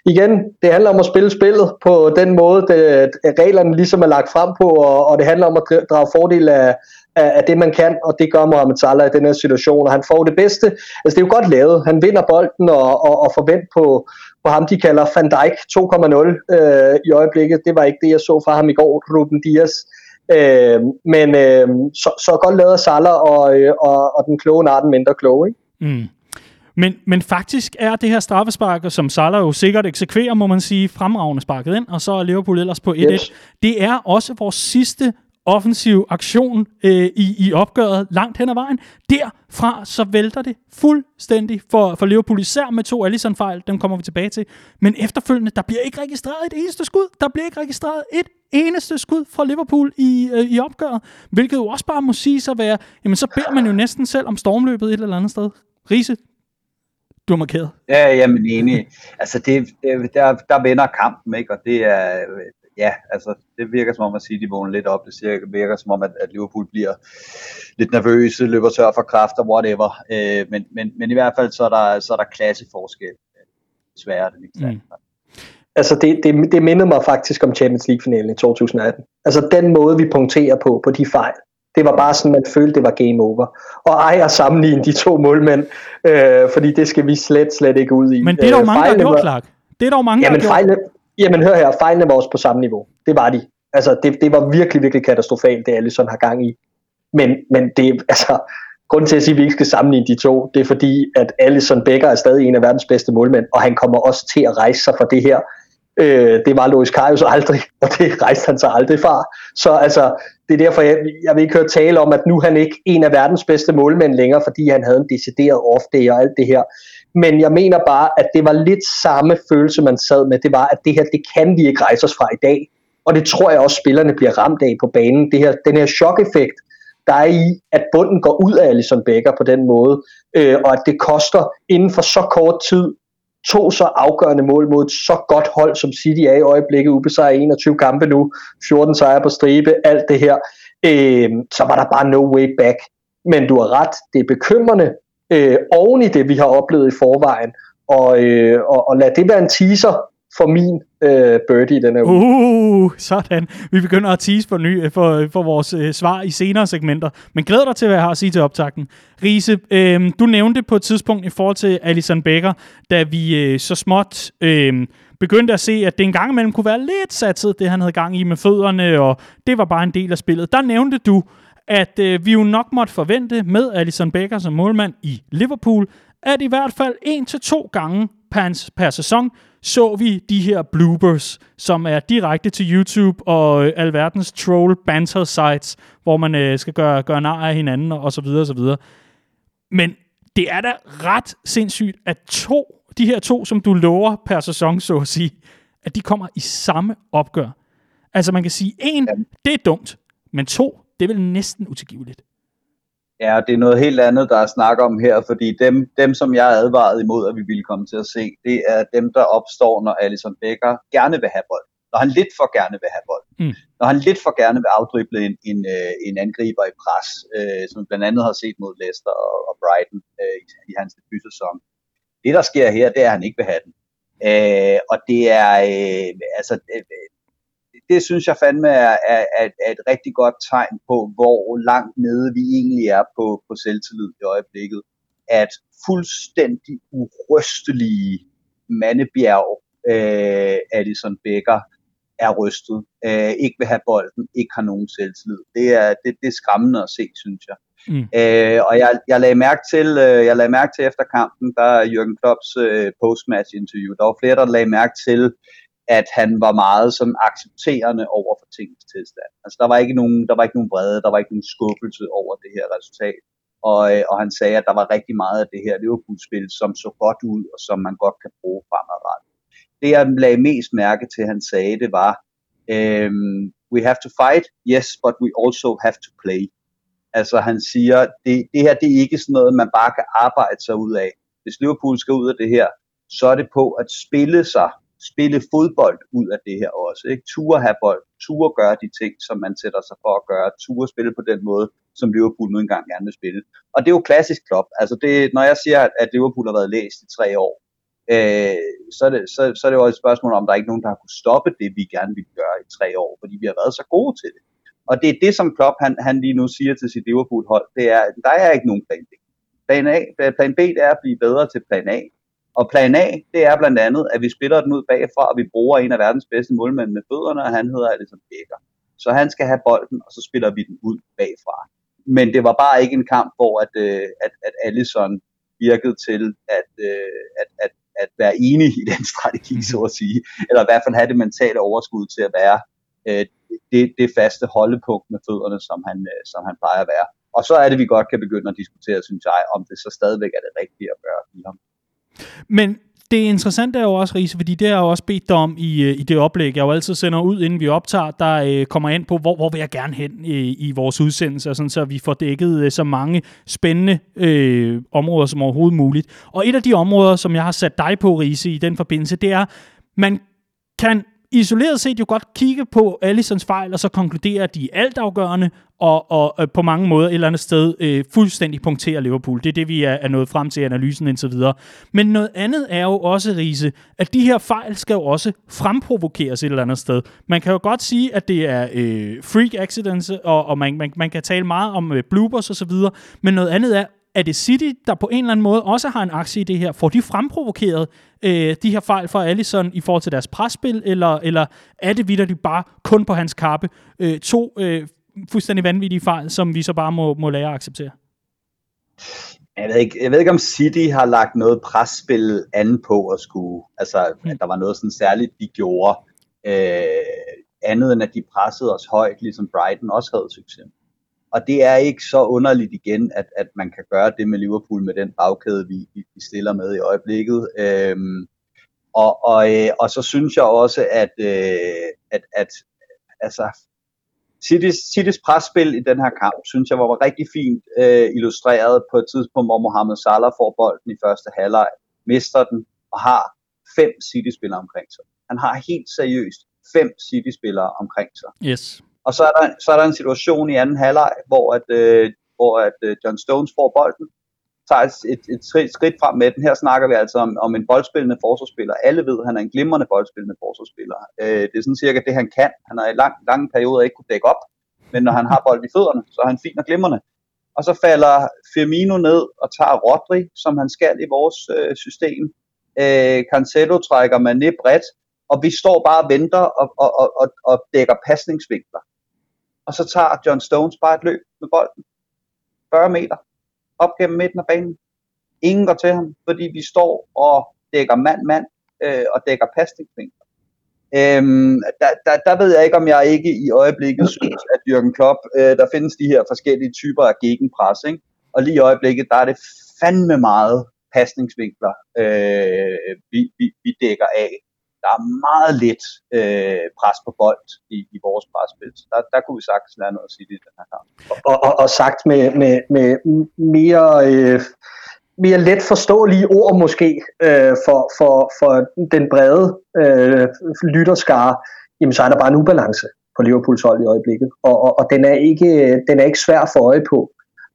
igen, det handler om at spille spillet på den måde, det, reglerne ligesom er lagt frem på, og, og det handler om at drage fordel af, af, af det, man kan, og det gør Mohamed Salah i den her situation, og han får det bedste. Altså, det er jo godt lavet. Han vinder bolden og, og, og forvent på, på ham, de kalder Van Dijk 2,0 øh, i øjeblikket. Det var ikke det, jeg så fra ham i går, Ruben Dias. Øh, men øh, så, så godt lavet Salah, og, øh, og, og den kloge narten mindre kloge, ikke? Mm. Men, men faktisk er det her straffespark, som Salah jo sikkert eksekverer, må man sige, fremragende sparket ind, og så er Liverpool ellers på 1-1. Yes. Det er også vores sidste offensiv aktion øh, i, i opgøret langt hen ad vejen. Derfra så vælter det fuldstændig for, for Liverpool, især med to Allison-fejl, dem kommer vi tilbage til. Men efterfølgende, der bliver ikke registreret et eneste skud. Der bliver ikke registreret et eneste skud fra Liverpool i, øh, i opgøret, hvilket jo også bare må sige sig være, jamen så beder man jo næsten selv om stormløbet et eller andet sted. Riese, du er markeret. Ja, jamen enig. Altså, det, det, der, der vender kampen, ikke? Og det er, ja, altså det virker som om, at City vågner lidt op. Det virker som om, at, at Liverpool bliver lidt nervøse, løber tør for kræfter, whatever. Øh, men, men, men i hvert fald så er der, så er der klasseforskel. Desværre det ikke mm. Altså det, det, det mindede mig faktisk om Champions League-finalen i 2018. Altså den måde, vi punkterer på, på de fejl. Det var bare sådan, man følte, det var game over. Og ej at sammenligne de to målmænd, øh, fordi det skal vi slet, slet ikke ud i. Men det er dog mange, der har gjort, Clark. Det er dog mange, der har gjort. Jamen hør her, fejlene var også på samme niveau. Det var de. Altså, det, det var virkelig, virkelig katastrofalt, det Allison har gang i. Men, men det, altså, grunden til at sige, at vi ikke skal sammenligne de to, det er fordi, at Allison Becker er stadig en af verdens bedste målmænd, og han kommer også til at rejse sig fra det her. Øh, det var Lois Karius aldrig, og det rejste han sig aldrig fra. Så altså, det er derfor, jeg, jeg vil ikke høre tale om, at nu er han ikke en af verdens bedste målmænd længere, fordi han havde en decideret off-day og alt det her. Men jeg mener bare, at det var lidt samme følelse, man sad med. Det var, at det her, det kan vi ikke rejse os fra i dag. Og det tror jeg også, spillerne bliver ramt af på banen. Det her, den her chok-effekt, der er i, at bunden går ud af Alison Becker på den måde, øh, og at det koster inden for så kort tid to så afgørende mål mod et så godt hold, som City er i øjeblikket, ubesejret 21 kampe nu, 14 sejre på stribe, alt det her, øh, så var der bare no way back. Men du har ret, det er bekymrende, øh, oven i det, vi har oplevet i forvejen, og, øh, og, og lad det være en teaser for min øh, birdie den her uge. Uh, sådan. Vi begynder at tease for, ny, øh, for, øh, for vores øh, svar i senere segmenter. Men glæder dig til, hvad jeg har at sige til optakten. Riese, øh, du nævnte på et tidspunkt i forhold til Alison Becker, da vi øh, så småt øh, begyndte at se, at det engang imellem kunne være lidt satset, det han havde gang i med fødderne, og det var bare en del af spillet. Der nævnte du, at øh, vi jo nok måtte forvente med Alison Becker som målmand i Liverpool, at i hvert fald en til to gange per, per sæson så vi de her bloopers, som er direkte til YouTube og øh, alverdens troll banter sites, hvor man øh, skal gøre, gøre nar af hinanden og så videre og så videre. Men det er da ret sindssygt, at to, de her to, som du lover per sæson, så at sige, at de kommer i samme opgør. Altså man kan sige, en, det er dumt, men to, det er vel næsten utilgiveligt. Ja, det er noget helt andet, der er snak om her, fordi dem, dem som jeg advarede imod, at vi ville komme til at se, det er dem, der opstår, når Alison Becker gerne vil have bold. Når han lidt for gerne vil have bold. Mm. Når han lidt for gerne vil afdrible en, en, øh, en angriber i pres, øh, som vi blandt andet har set mod Leicester og, og Brighton øh, i, i hans debutsæson. Det, der sker her, det er, at han ikke vil have den. Øh, og det er, øh, altså, øh, det synes jeg fandme er, er, er, er et rigtig godt tegn på, hvor langt nede vi egentlig er på, på selvtillid i øjeblikket. At fuldstændig urystelige mandebjerg øh, Addison Becker er rystet, øh, ikke vil have bolden, ikke har nogen selvtillid. Det er, det, det er skræmmende at se, synes jeg. Mm. Øh, og jeg, jeg lagde mærke til, øh, jeg lagde mærke til efter kampen, der Jürgen Klopps øh, postmatch interview, der var flere, der lagde mærke til, at han var meget sådan accepterende over for tingens tilstand. Altså der var ikke nogen, der var ikke nogen vrede, der var ikke nogen skuffelse over det her resultat. Og, øh, og han sagde, at der var rigtig meget af det her Liverpool-spil, som så godt ud, og som man godt kan bruge fremadrettet. Det jeg lagde mest mærke til, han sagde, det var, um, we have to fight, yes, but we also have to play. Altså han siger, det, det her det er ikke sådan noget, man bare kan arbejde sig ud af. Hvis Liverpool skal ud af det her, så er det på at spille sig spille fodbold ud af det her også. Ikke? Ture have bold, ture gøre de ting, som man sætter sig for at gøre, ture spille på den måde, som Liverpool nu engang gerne vil spille. Og det er jo klassisk Klopp. Altså det, når jeg siger, at Liverpool har været læst i tre år, øh, så, er det, så, så er det jo et spørgsmål om, der er ikke nogen, der har kunnet stoppe det, vi gerne vil gøre i tre år, fordi vi har været så gode til det. Og det er det, som Klopp han, han lige nu siger til sit Liverpool-hold, det er, at der er ikke nogen plan B. Plan, A, plan B det er at blive bedre til plan A. Og plan A, det er blandt andet, at vi spiller den ud bagfra, og vi bruger en af verdens bedste målmænd med fødderne, og han hedder Alisson Becker. Så han skal have bolden, og så spiller vi den ud bagfra. Men det var bare ikke en kamp, hvor at, øh, at, at Alisson virkede til at, øh, at, at, at være enig i den strategi, så at sige. Eller i hvert fald have det mentale overskud til at være øh, det, det faste holdepunkt med fødderne, som han, øh, som han plejer at være. Og så er det, vi godt kan begynde at diskutere, synes jeg, om det så stadigvæk er det rigtige at gøre i ham. Men det interessante er jo også, Riese, fordi det har jeg også bedt dig om i, øh, i det oplæg, jeg jo altid sender ud, inden vi optager, der øh, kommer ind på, hvor, hvor vil jeg gerne hen i, i vores udsendelse, sådan, så vi får dækket øh, så mange spændende øh, områder som overhovedet muligt. Og et af de områder, som jeg har sat dig på, Riese, i den forbindelse, det er, man kan isoleret set jo godt kigge på Allisons fejl, og så konkludere, at de er altafgørende, og, og og på mange måder et eller andet sted øh, fuldstændig punkterer Liverpool. Det er det, vi er, er nået frem til i analysen indtil videre. Men noget andet er jo også, Riese, at de her fejl skal jo også fremprovokeres et eller andet sted. Man kan jo godt sige, at det er øh, freak accidents, og, og man, man, man kan tale meget om øh, bloopers osv., men noget andet er, er det City, der på en eller anden måde også har en aktie i det her? Får de fremprovokeret øh, de her fejl fra Allison i forhold til deres presspil, eller, eller er det vidderligt bare kun på hans kappe? Øh, to øh, fuldstændig vanvittige fejl, som vi så bare må, må lære at acceptere. Jeg ved, ikke, jeg ved ikke, om City har lagt noget presspil an på at skulle, altså mm. at der var noget sådan særligt, de gjorde, øh, andet end at de pressede os højt, ligesom Brighton også havde succes. Og det er ikke så underligt igen, at, at man kan gøre det med Liverpool med den bagkæde, vi, vi stiller med i øjeblikket. Øhm, og, og, øh, og så synes jeg også, at, øh, at, at altså, Citys, Citys presspil i den her kamp, synes jeg var rigtig fint øh, illustreret på et tidspunkt, hvor Mohamed Salah får bolden i første halvleg, mister den og har fem City-spillere omkring sig. Han har helt seriøst fem City-spillere omkring sig. Yes. Og så er der, så er der en situation i anden halvleg, hvor, at, øh, hvor at, øh, John Stones får bolden, tager et, et, et skridt, frem med den. Her snakker vi altså om, om en boldspillende forsvarsspiller. Alle ved, at han er en glimrende boldspillende forsvarsspiller. Øh, det er sådan cirka det, han kan. Han har i lang, lange perioder ikke kunne dække op, men når han har bolden i fødderne, så er han fin og glimrende. Og så falder Firmino ned og tager Rodri, som han skal i vores øh, system. Øh, Cancelo trækker Mané bredt, og vi står bare og venter og, og, og, og, og dækker pasningsvinkler og så tager John Stones bare et løb med bolden. 40 meter op gennem midten af banen. Ingen går til ham, fordi vi står og dækker mand-mand øh, og dækker pasningsvinkler. Øhm, der, der, der ved jeg ikke, om jeg ikke i øjeblikket synes, at Jürgen Klopp, øh, der findes de her forskellige typer af gegenpres, ikke? og lige i øjeblikket, der er det fandme meget pasningsvinkler, øh, vi, vi, vi dækker af der er meget lidt øh, pres på bold i, i vores presspil. Så der, der kunne vi sagtens lære noget at sige i den her kamp. Og, og, og sagt med, med, med mere, øh, mere let forståelige ord måske øh, for, for, for den brede øh, lytterskare, jamen så er der bare en ubalance på Liverpools hold i øjeblikket. Og, og, og den, er ikke, den er ikke svær for øje på.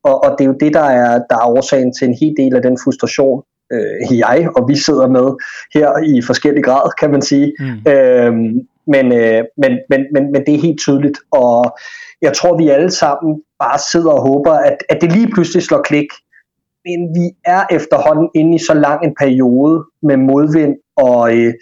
Og, og det er jo det, der er, der er årsagen til en hel del af den frustration, øh, jeg og vi sidder med her i forskellig grad, kan man sige. Mm. Øhm, men, øh, men, men, men, men det er helt tydeligt, og jeg tror, vi alle sammen bare sidder og håber, at, at det lige pludselig slår klik. Men vi er efterhånden inde i så lang en periode med modvind og øh,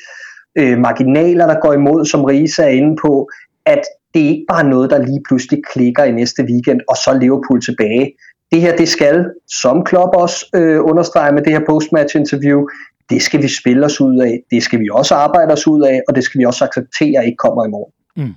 øh, marginaler, der går imod, som Risa er inde på, at det er ikke bare noget, der lige pludselig klikker i næste weekend, og så Liverpool tilbage det her, det skal, som Klopp også øh, understreger med det her postmatch interview, det skal vi spille os ud af, det skal vi også arbejde os ud af, og det skal vi også acceptere ikke kommer i morgen. Mm.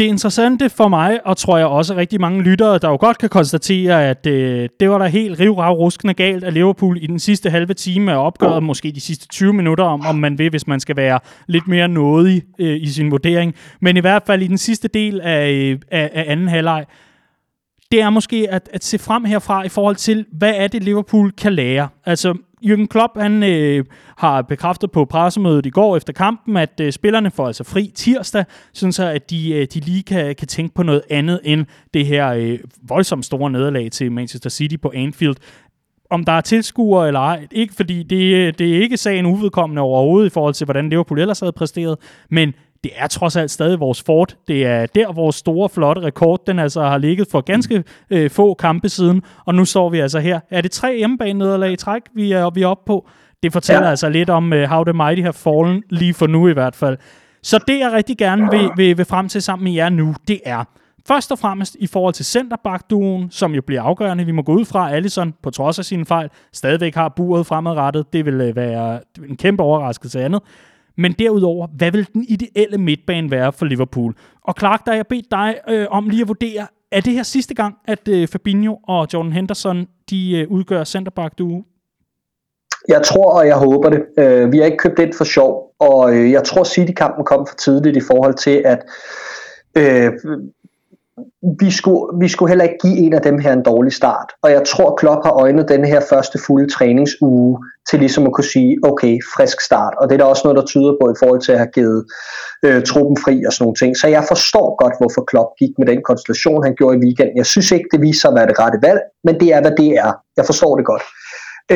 Det interessante for mig, og tror jeg også rigtig mange lyttere, der jo godt kan konstatere, at øh, det var da helt rivrav ruskende galt, at Liverpool i den sidste halve time er opgøret, måske de sidste 20 minutter, om, om man vil, hvis man skal være lidt mere nådig øh, i sin vurdering. Men i hvert fald i den sidste del af, øh, af, af anden halvleg, det er måske at, at se frem herfra i forhold til, hvad er det, Liverpool kan lære? Altså, Jürgen Klopp han, øh, har bekræftet på pressemødet i går efter kampen, at øh, spillerne får altså fri tirsdag, sådan så at de, øh, de lige kan, kan tænke på noget andet end det her øh, voldsomt store nederlag til Manchester City på Anfield om der er tilskuere eller ej. Ikke fordi det, øh, det er ikke sagen uvedkommende overhovedet i forhold til, hvordan Liverpool ellers havde præsteret, men det er trods alt stadig vores fort. Det er der, vores store, flotte rekord, den altså har ligget for ganske øh, få kampe siden, og nu står vi altså her. Er det tre hjemmebane nederlag i træk, vi er, vi er oppe på? Det fortæller ja. altså lidt om, uh, how the mighty have fallen, lige for nu i hvert fald. Så det, jeg rigtig gerne vil, vil, vil frem til sammen med jer nu, det er, Først og fremmest i forhold til centerback-duen, som jo bliver afgørende. Vi må gå ud fra, at Allison, på trods af sine fejl, stadigvæk har buret fremadrettet. Det vil øh, være en kæmpe overraskelse andet. Men derudover, hvad vil den ideelle midtbane være for Liverpool? Og Clark, der jeg bedt dig øh, om lige at vurdere, er det her sidste gang, at øh, Fabinho og Jordan Henderson de øh, udgør centerback-duo? Jeg tror, og jeg håber det. Øh, vi har ikke købt ind for sjov, og øh, jeg tror, City-kampen kom for tidligt i forhold til, at øh, vi skulle, vi skulle heller ikke give en af dem her en dårlig start. Og jeg tror, Klopp har øjnet den her første fulde træningsuge til ligesom at kunne sige, okay, frisk start. Og det er der også noget, der tyder på i forhold til at have givet øh, truppen fri og sådan nogle ting. Så jeg forstår godt, hvorfor Klopp gik med den konstellation, han gjorde i weekenden. Jeg synes ikke, det viser sig at være det rette valg, men det er, hvad det er. Jeg forstår det godt.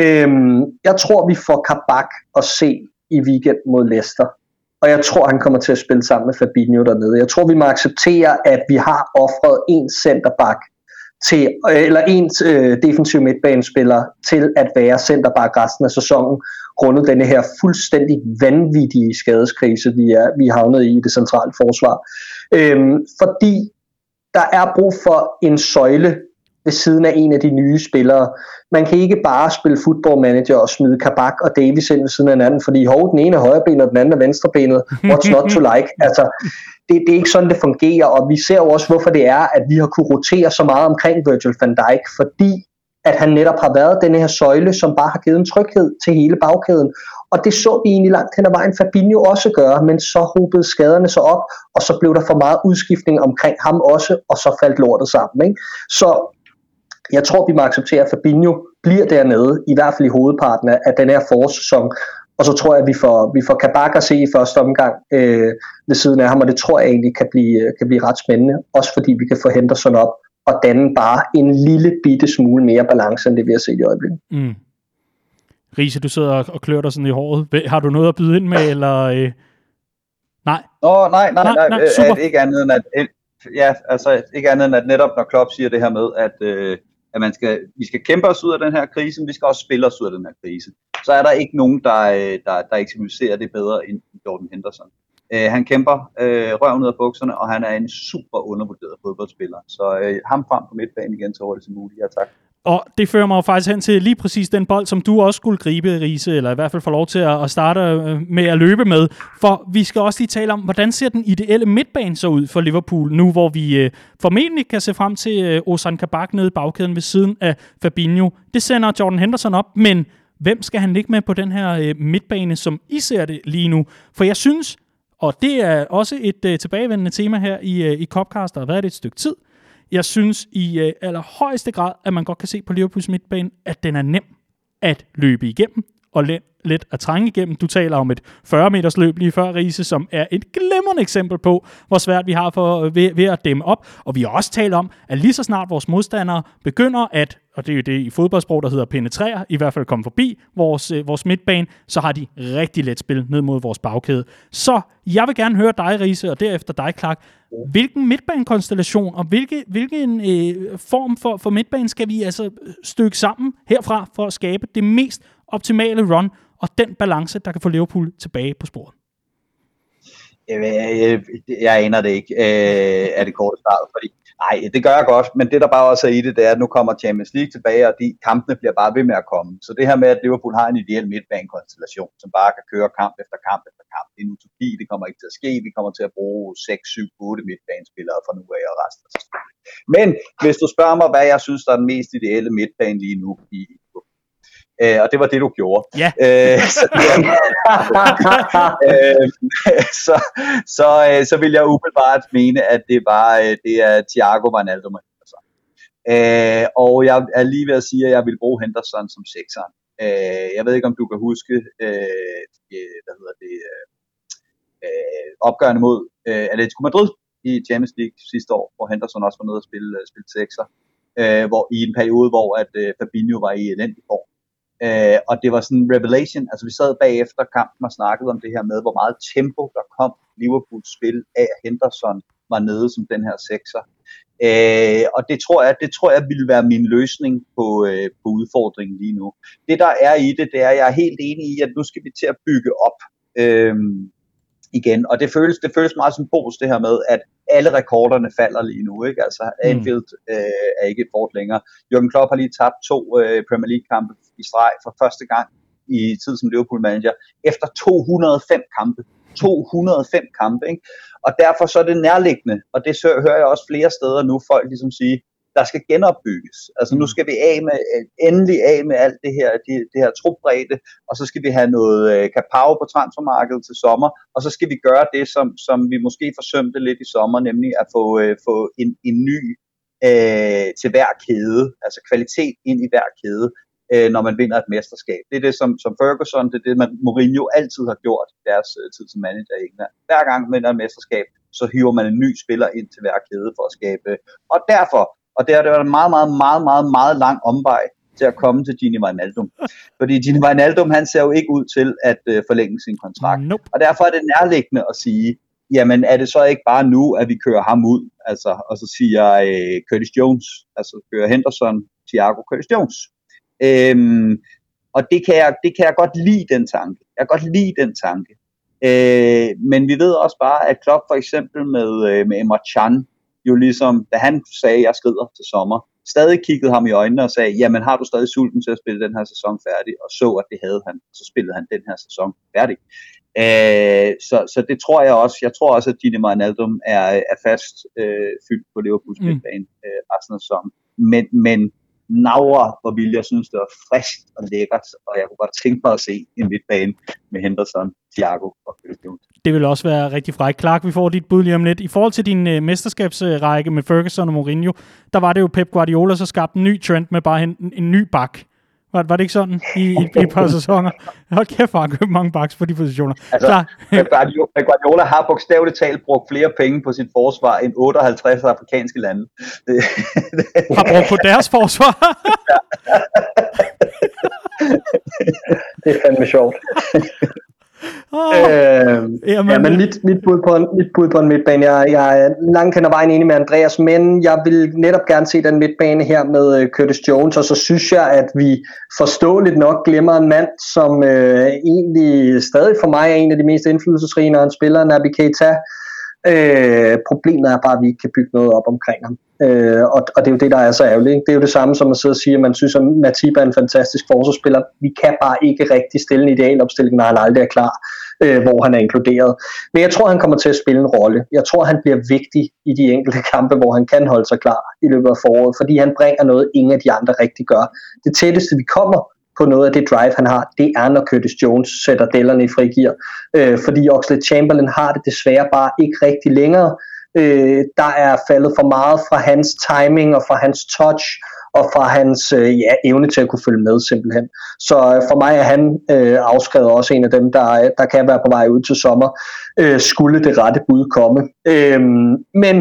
Øhm, jeg tror, vi får Kabak at se i weekend mod Leicester og jeg tror, han kommer til at spille sammen med Fabinho dernede. Jeg tror, vi må acceptere, at vi har offret en centerback til, øh, eller ens øh, defensiv midtbanespiller til at være centerback resten af sæsonen, grundet denne her fuldstændig vanvittige skadeskrise, vi er vi er havnet i i det centrale forsvar. Øhm, fordi der er brug for en søjle ved siden af en af de nye spillere. Man kan ikke bare spille football manager og smide Kabak og Davis ind ved siden af hinanden, fordi hov, den ene er højrebenet og den anden er venstrebenet. What's not to like? Altså, det, det er ikke sådan, det fungerer, og vi ser jo også, hvorfor det er, at vi har kunne rotere så meget omkring Virgil van Dijk, fordi at han netop har været den her søjle, som bare har givet en tryghed til hele bagkæden. Og det så vi egentlig langt hen ad vejen Fabinho også gøre, men så hobede skaderne sig op, og så blev der for meget udskiftning omkring ham også, og så faldt lortet sammen. Ikke? Så jeg tror, vi må acceptere, at Fabinho bliver dernede, i hvert fald i hovedparten af, den her forårssæson. Og så tror jeg, at vi får, vi får Kabak at se i første omgang øh, ved siden af ham, og det tror jeg egentlig kan blive, kan blive ret spændende. Også fordi vi kan få Henderson op og danne bare en lille bitte smule mere balance, end det vi har set i øjeblikket. Mm. Riese, du sidder og klør dig sådan i håret. Har du noget at byde ind med, eller... Øh... Nej. Nå, nej, nej, nej, nej, nej super. ikke andet end at, ja, altså ikke andet end at netop når Klopp siger det her med, at, øh, at man skal, vi skal kæmpe os ud af den her krise, men vi skal også spille os ud af den her krise. Så er der ikke nogen, der, øh, der, der eksemplificerer det bedre end Jordan Henderson. Øh, han kæmper øh, røven ud af bukserne, og han er en super undervurderet fodboldspiller. Så øh, ham frem på midtbanen igen så hurtigt som muligt. Ja, tak. Og det fører mig jo faktisk hen til lige præcis den bold, som du også skulle gribe, Riese, eller i hvert fald få lov til at starte øh, med at løbe med. For vi skal også lige tale om, hvordan ser den ideelle midtbane så ud for Liverpool, nu hvor vi øh, formentlig kan se frem til øh, Ozan Kabak nede i bagkæden ved siden af Fabinho. Det sender Jordan Henderson op, men hvem skal han ligge med på den her øh, midtbane, som I ser det lige nu? For jeg synes, og det er også et øh, tilbagevendende tema her i, i Copcast, der har været det et stykke tid, jeg synes i øh, allerhøjeste grad, at man godt kan se på Liverpools midtbane, at den er nem at løbe igennem og let, let at trænge igennem. Du taler om et 40 meters løb lige før, Riese, som er et glimrende eksempel på, hvor svært vi har for, øh, ved, ved at dæmme op. Og vi har også talt om, at lige så snart vores modstandere begynder at og det er jo det i fodboldsprog, der hedder penetrere, i hvert fald komme forbi vores, øh, vores midtbane, så har de rigtig let spil ned mod vores bagkæde. Så jeg vil gerne høre dig, Riese, og derefter dig, Clark. Hvilken midtbanekonstellation og hvilke, hvilken øh, form for, for midtbanen skal vi altså øh, stykke sammen herfra for at skabe det mest optimale run og den balance, der kan få Liverpool tilbage på sporet? Jeg, jeg, jeg aner det ikke, øh, er det korte svar, fordi Nej, det gør jeg godt, men det der bare også er i det, det er, at nu kommer Champions League tilbage, og de kampene bliver bare ved med at komme. Så det her med, at Liverpool har en ideel midtbanekonstellation, som bare kan køre kamp efter kamp efter kamp, det er en utopi, det kommer ikke til at ske. Vi kommer til at bruge 6, 7, 8 midtbanespillere fra nu af og resten af Men hvis du spørger mig, hvad jeg synes, der er den mest ideelle midtbane lige nu i Øh, og det var det, du gjorde. Ja. Øh, så, øh, så, så, øh, så vil jeg umiddelbart mene, at det, var, øh, det er Thiago Wijnaldum og Henderson. Øh, og jeg er lige ved at sige, at jeg vil bruge Henderson som sekseren. Øh, jeg ved ikke, om du kan huske, øh, hvad hedder det, øh, opgørende mod øh, Atletico Madrid i Champions League sidste år, hvor Henderson også var nede og spille, øh, spille sekser, øh, hvor, i en periode, hvor at, øh, Fabinho var i elendig form. Øh, og det var sådan en revelation, altså vi sad bagefter kampen og snakkede om det her med, hvor meget tempo der kom Liverpools spil af, Henderson var nede som den her sekser. Øh, og det tror jeg, det tror jeg ville være min løsning på, øh, på udfordringen lige nu. Det der er i det, det er, at jeg er helt enig i, at nu skal vi til at bygge op. Øh, igen. Og det føles, det føles meget symbolsk det her med, at alle rekorderne falder lige nu. Ikke? Altså mm. Anfield øh, er ikke et fort længere. Jürgen Klopp har lige tabt to øh, Premier League kampe i streg for første gang i tid som Liverpool manager efter 205 kampe. 205 kampe. Ikke? Og derfor så er det nærliggende, og det hører jeg også flere steder nu, folk ligesom sige, der skal genopbygges. Altså nu mm. skal vi af med, endelig af med alt det her, det, det her trupbredde, og så skal vi have noget øh, kapav på transfermarkedet til sommer, og så skal vi gøre det, som, som vi måske forsømte lidt i sommer, nemlig at få, øh, få en, en ny øh, til hver kæde, altså kvalitet ind i hver kæde, øh, når man vinder et mesterskab. Det er det, som, som Ferguson, det er det, man Mourinho altid har gjort i deres øh, tid som manager i England. Hver gang man vinder et mesterskab, så hiver man en ny spiller ind til hver kæde for at skabe. Og derfor og det har det været en meget, meget, meget, meget, meget lang omvej til at komme til Gini Wijnaldum. Fordi Gini Wijnaldum, han ser jo ikke ud til at øh, forlænge sin kontrakt. Nope. Og derfor er det nærliggende at sige, jamen er det så ikke bare nu, at vi kører ham ud, altså, og så siger øh, Curtis Jones, altså kører Henderson, Thiago Curtis Jones. Øhm, og det kan, jeg, det kan jeg godt lide, den tanke. Jeg kan godt lide den tanke. Øh, men vi ved også bare, at Klopp for eksempel med, øh, med Emma Chan, jo ligesom, da han sagde, at jeg skrider til sommer, stadig kiggede ham i øjnene og sagde, jamen har du stadig sulten til at spille den her sæson færdig? Og så, at det havde han. Så spillede han den her sæson færdig. Øh, så, så det tror jeg også. Jeg tror også, at Gini Wijnaldum er, er fast øh, fyldt på Liverpools mm. midtbane øh, resten af sæsonen. Men, men Naura, hvor ville jeg synes, det var frisk og lækkert, og jeg kunne godt tænke mig at se en midtbane med Henderson, Thiago og Phil Det vil også være rigtig frækt. Clark, vi får dit bud lige om lidt. I forhold til din øh, mesterskabsrække med Ferguson og Mourinho, der var det jo Pep Guardiola, så skabte en ny trend med bare en, en ny bak. Var, var det ikke sådan i, i, i et par sæsoner? Hold kæft, har købt mange baks på de positioner. Altså, Klar. Guardiola, Guardiola har bogstaveligt talt brugt flere penge på sit forsvar end 58 afrikanske lande. Det, det. Har brugt på deres forsvar? det er fandme sjovt. Oh, øh, jamen, ja, men mit, mit, bud på en, mit bud på en midtbane, jeg, jeg langt hen ad vejen enig med Andreas, men jeg vil netop gerne se den midtbane her med uh, Curtis Jones, og så synes jeg, at vi forståeligt nok glemmer en mand, som øh, egentlig stadig for mig er en af de mest indflydelsesrige, når han spiller, Naby Keita. Øh, problemet er bare, at vi ikke kan bygge noget op omkring ham. Øh, og, og det er jo det, der er så ærgerligt. Ikke? Det er jo det samme som at sidde og sige, at man synes, at Matiba er en fantastisk forsvarsspiller. Vi kan bare ikke rigtig stille en idealopstilling, når han aldrig er klar, øh, hvor han er inkluderet. Men jeg tror, han kommer til at spille en rolle. Jeg tror, han bliver vigtig i de enkelte kampe, hvor han kan holde sig klar i løbet af foråret, fordi han bringer noget, ingen af de andre rigtig gør. Det tætteste, vi kommer på noget af det drive, han har, det er, når Curtis Jones sætter dellerne i frigear. Øh, fordi Oxlade Chamberlain har det desværre bare ikke rigtig længere. Øh, der er faldet for meget fra hans timing og fra hans touch og fra hans øh, ja, evne til at kunne følge med simpelthen. Så øh, for mig er han øh, afskrevet også en af dem, der, øh, der kan være på vej ud til sommer, øh, skulle det rette bud komme. Øh, men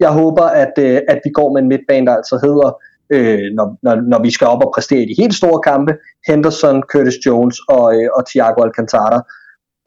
jeg håber, at, øh, at vi går med en midtbane, der altså hedder, øh, når, når, når vi skal op og præstere i de helt store kampe, Henderson, Curtis Jones og, øh, og Thiago Alcantara,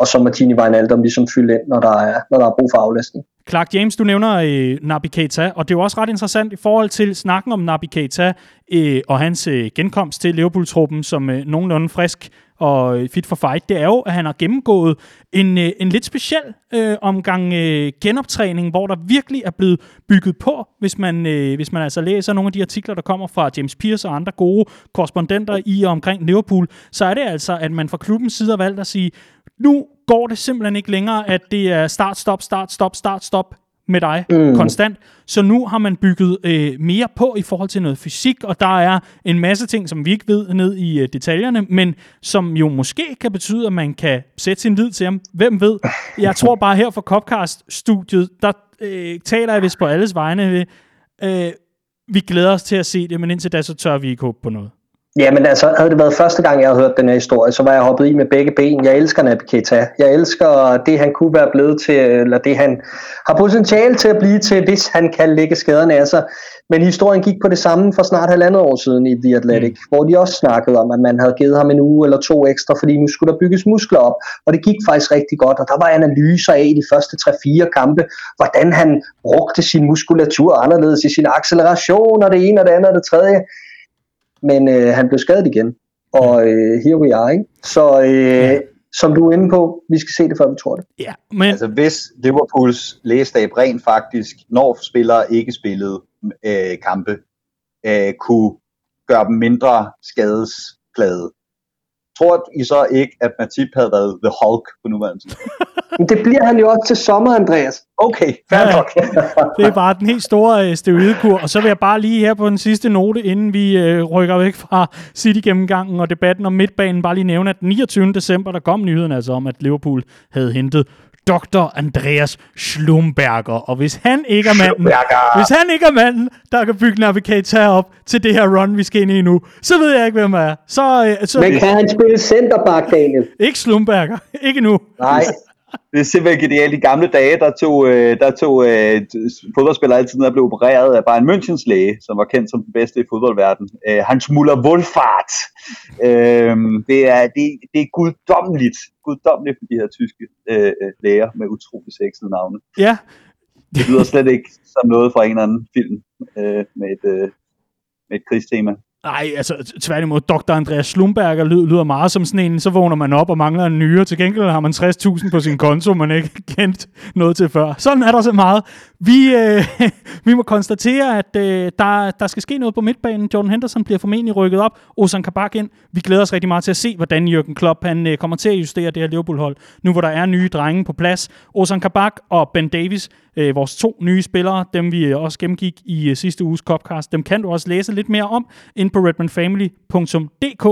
og så Martini Wijnaldum ligesom fylde ind, når der er, når der er brug for aflæsning. Clark James, du nævner øh, Nabi Keita, og det er jo også ret interessant i forhold til snakken om Nabi Keita øh, og hans øh, genkomst til Liverpool-truppen som øh, nogenlunde frisk og øh, fit for fight, det er jo, at han har gennemgået en, øh, en lidt speciel øh, omgang øh, genoptræning, hvor der virkelig er blevet bygget på, hvis man, øh, hvis man altså læser nogle af de artikler, der kommer fra James Pierce og andre gode korrespondenter i og omkring Liverpool, så er det altså, at man fra klubbens side har valgt at sige, nu går det simpelthen ikke længere, at det er start, stop, start, stop, start, stop med dig mm. konstant. Så nu har man bygget øh, mere på i forhold til noget fysik, og der er en masse ting, som vi ikke ved ned i øh, detaljerne, men som jo måske kan betyde, at man kan sætte sin lid til ham. Hvem ved? Jeg tror bare her for Copcast-studiet, der øh, taler jeg vist på alles vegne. Øh, vi glæder os til at se det, men indtil da så tør vi ikke håbe på noget. Jamen altså, havde det været første gang, jeg havde hørt den her historie, så var jeg hoppet i med begge ben. Jeg elsker Naby Keita. Jeg elsker det, han kunne være blevet til, eller det, han har potentiale til at blive til, hvis han kan lægge skaderne af sig. Men historien gik på det samme for snart halvandet år siden i The Athletic, mm. hvor de også snakkede om, at man havde givet ham en uge eller to ekstra, fordi nu skulle der bygges muskler op. Og det gik faktisk rigtig godt, og der var analyser af i de første 3-4 kampe, hvordan han brugte sin muskulatur anderledes i sin acceleration, og det ene og det andet og det tredje men øh, han blev skadet igen. Og øh, here we are, ikke? Så øh, ja. som du er inde på, vi skal se det, før vi tror det. Ja, men... Altså hvis Liverpools lægestab rent faktisk, når spillere ikke spillede øh, kampe, øh, kunne gøre dem mindre skadesplade, tror I så ikke, at Matip havde været The Hulk på nuværende Men det bliver han jo også til sommer, Andreas. Okay, fair ja, nok. det er bare den helt store øh, steroidekur. Og så vil jeg bare lige her på den sidste note, inden vi øh, rykker væk fra City-gennemgangen og debatten om midtbanen, bare lige nævne, at den 29. december, der kom nyheden altså om, at Liverpool havde hentet Dr. Andreas Schlumberger. Og hvis han ikke er manden, hvis han ikke er manden, der kan bygge Navigator op til det her run, vi skal ind i nu, så ved jeg ikke, hvem er. Så, øh, så, Men kan han spille centerback, Daniel? Ikke Schlumberger. Ikke nu. Nej. Det er simpelthen genialt. I gamle dage, der tog, øh, der tog øh, fodboldspillere altid ned og blev opereret af bare en Münchens læge, som var kendt som den bedste i fodboldverdenen. Øh, Hans Muller Wohlfahrt. Øh, det, er, det, det er guddommeligt, guddommeligt for de her tyske øh, læger med utrolig sexede navne. Ja. Det lyder slet ikke som noget fra en eller anden film øh, med, et, øh, med et krigstema. Nej, altså tværtimod, Dr. Andreas Slumberger lyder, lyder meget som sådan en, så vågner man op og mangler en nyere. Til gengæld har man 60.000 på sin konto, man ikke kendt noget til før. Sådan er der så meget. Vi, øh, vi må konstatere, at øh, der, der skal ske noget på midtbanen. Jordan Henderson bliver formentlig rykket op. Ozan Kabak ind. Vi glæder os rigtig meget til at se, hvordan Jürgen Klopp han, øh, kommer til at justere det her Liverpool-hold. Nu hvor der er nye drenge på plads. Ozan Kabak og Ben Davis øh, vores to nye spillere, dem vi øh, også gennemgik i øh, sidste uges Copcast, dem kan du også læse lidt mere om ind på redmanfamily.dk,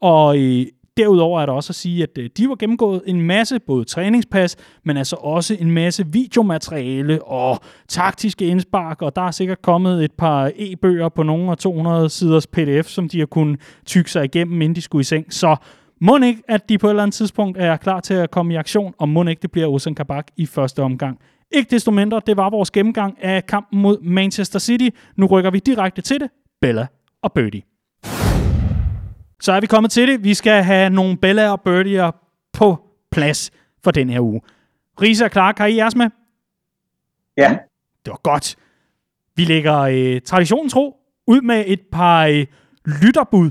og øh, Derudover er der også at sige, at øh, de var gennemgået en masse både træningspas, men altså også en masse videomateriale og taktiske indspark, og der er sikkert kommet et par e-bøger på nogle af 200 siders pdf, som de har kunnet tykke sig igennem, inden de skulle i seng. Så må ikke, at de på et eller andet tidspunkt er klar til at komme i aktion, og må ikke, det bliver Ozan Kabak i første omgang. Ikke desto mindre, det var vores gennemgang af kampen mod Manchester City. Nu rykker vi direkte til det. Bella og Birdie. Så er vi kommet til det. Vi skal have nogle Bella og Birdier på plads for den her uge. Risa og Clark, har I jeres med? Ja. Det var godt. Vi lægger øh, traditionen tro ud med et par øh, lytterbud.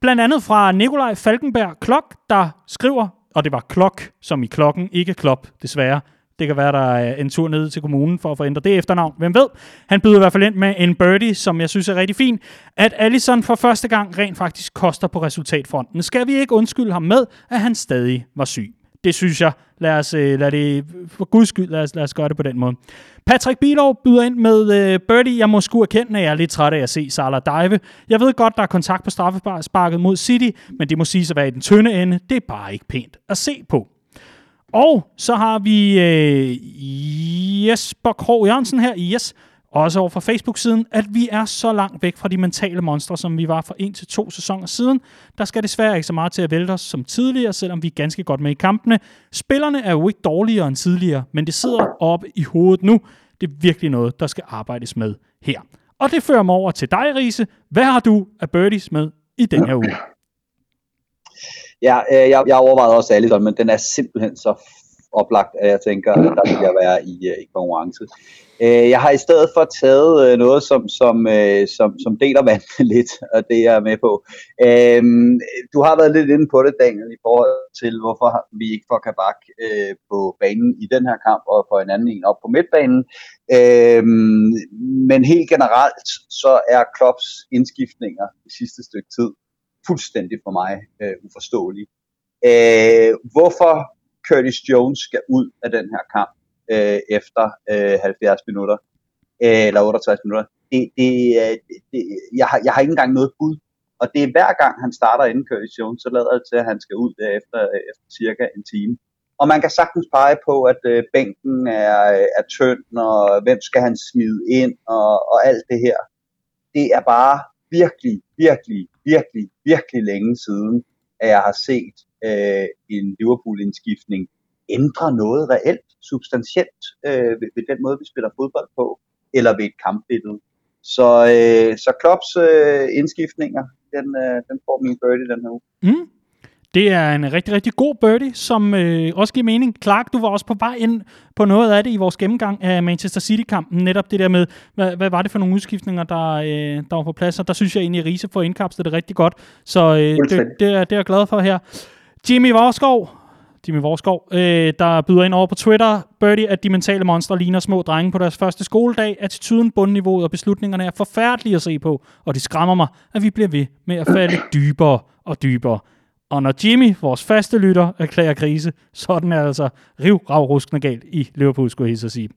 Blandt andet fra Nikolaj Falkenberg Klok, der skriver, og det var klok som i klokken, ikke klop, desværre. Det kan være, der er en tur ned til kommunen for at forændre det efternavn. Hvem ved? Han byder i hvert fald ind med en birdie, som jeg synes er rigtig fin. At Allison for første gang rent faktisk koster på resultatfronten. Skal vi ikke undskylde ham med, at han stadig var syg? Det synes jeg. Lad os, øh, lad det, for guds skyld, lad os, lad os gøre det på den måde. Patrick Bilov byder ind med uh, birdie. Jeg må sgu erkende, at jeg er lidt træt af at se Salah dive. Jeg ved godt, der er kontakt på straffesparket mod City, men det må siges at være i den tynde ende. Det er bare ikke pænt at se på. Og så har vi øh, Jesper Krog Jørgensen her, yes, også over fra Facebook-siden, at vi er så langt væk fra de mentale monstre, som vi var for en til to sæsoner siden. Der skal desværre ikke så meget til at vælte os som tidligere, selvom vi er ganske godt med i kampene. Spillerne er jo ikke dårligere end tidligere, men det sidder oppe i hovedet nu. Det er virkelig noget, der skal arbejdes med her. Og det fører mig over til dig, Riese. Hvad har du af birdies med i den her uge? Ja, øh, jeg, jeg overvejede også Alisson, men den er simpelthen så oplagt, at jeg tænker, at der vil jeg være i, øh, i konkurrence. Øh, jeg har i stedet for taget øh, noget, som, som, øh, som, som deler vandet lidt, og det er jeg med på. Du har været lidt inde på det, Daniel, i forhold til, hvorfor vi ikke får Kabak på banen i den her kamp, og får en anden en op på midtbanen. Men helt generelt, så er Klopps indskiftninger i sidste stykke tid fuldstændig for mig øh, uforståelig. Øh, hvorfor Curtis Jones skal ud af den her kamp øh, efter øh, 70 minutter, øh, eller 68 minutter, det, det, øh, det, jeg, har, jeg har ikke engang noget bud. Og det er hver gang han starter inden Curtis Jones, så lader det til, at han skal ud efter, øh, efter cirka en time. Og man kan sagtens pege på, at øh, bænken er, er tynd, og hvem skal han smide ind, og, og alt det her. Det er bare virkelig, virkelig, virkelig, virkelig længe siden, at jeg har set øh, en Liverpool-indskiftning ændre noget reelt, substantielt øh, ved, ved den måde, vi spiller fodbold på, eller ved et kampbillede. Så, øh, så Klopps øh, indskiftninger, den, øh, den får min birdie den her uge. Mm. Det er en rigtig, rigtig god birdie, som øh, også giver mening. Clark, du var også på vej ind på noget af det i vores gennemgang af Manchester City-kampen. Netop det der med, hvad, hvad var det for nogle udskiftninger, der, øh, der var på plads. Og der synes jeg egentlig, at Riese får indkapslet det rigtig godt. Så øh, det, det, er, det er jeg glad for her. Jimmy Vorskov, Jimmy Vorskov, øh, der byder ind over på Twitter. Birdie, at de mentale monstre ligner små drenge på deres første skoledag. Attituden, bundniveauet og beslutningerne er forfærdelige at se på, og det skræmmer mig, at vi bliver ved med at falde dybere og dybere. Og når Jimmy, vores faste lytter, erklærer krise, så er den altså riv galt i Liverpool, skulle jeg sige.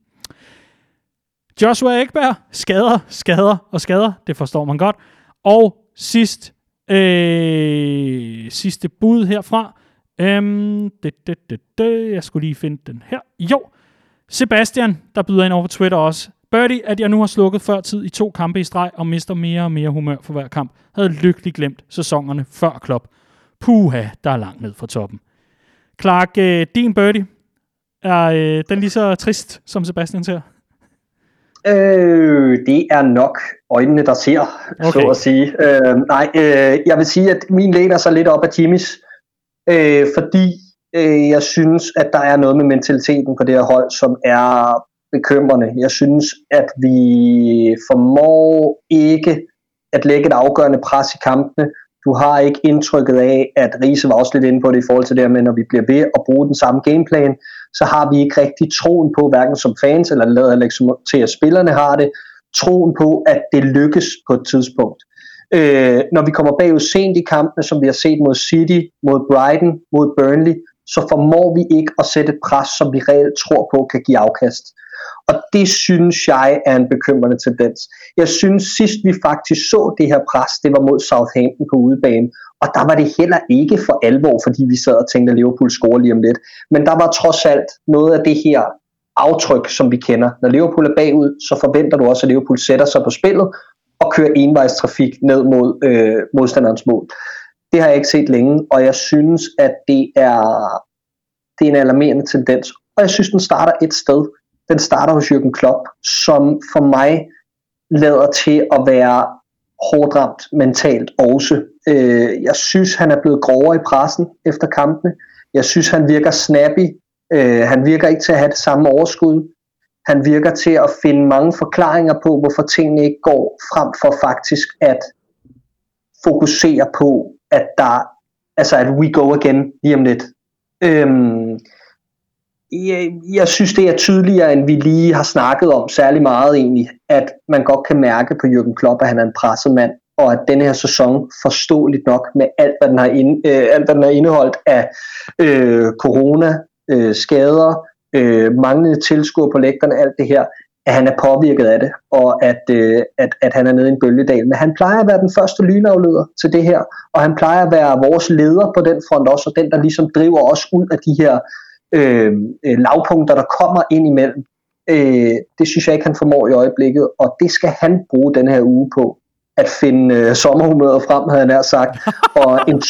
Joshua Ekberg, skader, skader og skader, det forstår man godt. Og sidst, øh, sidste bud herfra, øhm, det, det, det, det, jeg skulle lige finde den her. Jo, Sebastian, der byder ind over på Twitter også. Birdie, at jeg nu har slukket før tid i to kampe i streg og mister mere og mere humør for hver kamp, havde lykkeligt glemt sæsonerne før klub puha, der er langt ned fra toppen. Clark, øh, din birdie, er øh, den lige så trist, som Sebastian ser? Øh, det er nok øjnene, der ser, okay. så at sige. Øh, nej, øh, jeg vil sige, at min læner sig lidt op af Jimmys, øh, fordi øh, jeg synes, at der er noget med mentaliteten på det her hold, som er bekymrende. Jeg synes, at vi formår ikke at lægge et afgørende pres i kampene, du har ikke indtrykket af, at Riese var også lidt inde på det i forhold til det her med, når vi bliver ved at bruge den samme gameplan, så har vi ikke rigtig troen på, hverken som fans eller lader heller til, at spillerne har det, troen på, at det lykkes på et tidspunkt. Øh, når vi kommer bagud sent i kampene, som vi har set mod City, mod Brighton, mod Burnley, så formår vi ikke at sætte et pres, som vi reelt tror på kan give afkast. Og det synes jeg er en bekymrende tendens. Jeg synes sidst vi faktisk så det her pres, det var mod Southampton på udebane, og der var det heller ikke for alvor, fordi vi sad og tænkte, at Liverpool scorer lige om lidt. Men der var trods alt noget af det her aftryk, som vi kender. Når Liverpool er bagud, så forventer du også, at Liverpool sætter sig på spillet og kører envejstrafik ned mod øh, modstanderens mål. Det har jeg ikke set længe, og jeg synes, at det er, det er en alarmerende tendens. Og jeg synes, den starter et sted den starter hos Jürgen Klopp, som for mig lader til at være hårdt ramt mentalt også. Øh, jeg synes, han er blevet grovere i pressen efter kampene. Jeg synes, han virker snappy. Øh, han virker ikke til at have det samme overskud. Han virker til at finde mange forklaringer på, hvorfor tingene ikke går, frem for faktisk at fokusere på, at der, altså at we go again lige om lidt. Øhm, jeg, øh, jeg synes, det er tydeligere, end vi lige har snakket om særlig meget egentlig, at man godt kan mærke på Jürgen Klopp, at han er en presset mand, og at denne her sæson forståeligt nok med alt, hvad den har, ind, øh, alt, hvad den har indeholdt af øh, corona, øh, skader, øh, manglende tilskuer på lægterne, alt det her, at han er påvirket af det, og at, øh, at, at han er nede i en bølgedal. Men han plejer at være den første lynafleder til det her, og han plejer at være vores leder på den front også, og den, der ligesom driver os ud af de her Øh, øh, lavpunkter, der kommer ind imellem. Øh, det synes jeg ikke, han formår i øjeblikket, og det skal han bruge den her uge på, at finde øh, sommerhumøret frem, havde jeg nær sagt, og en,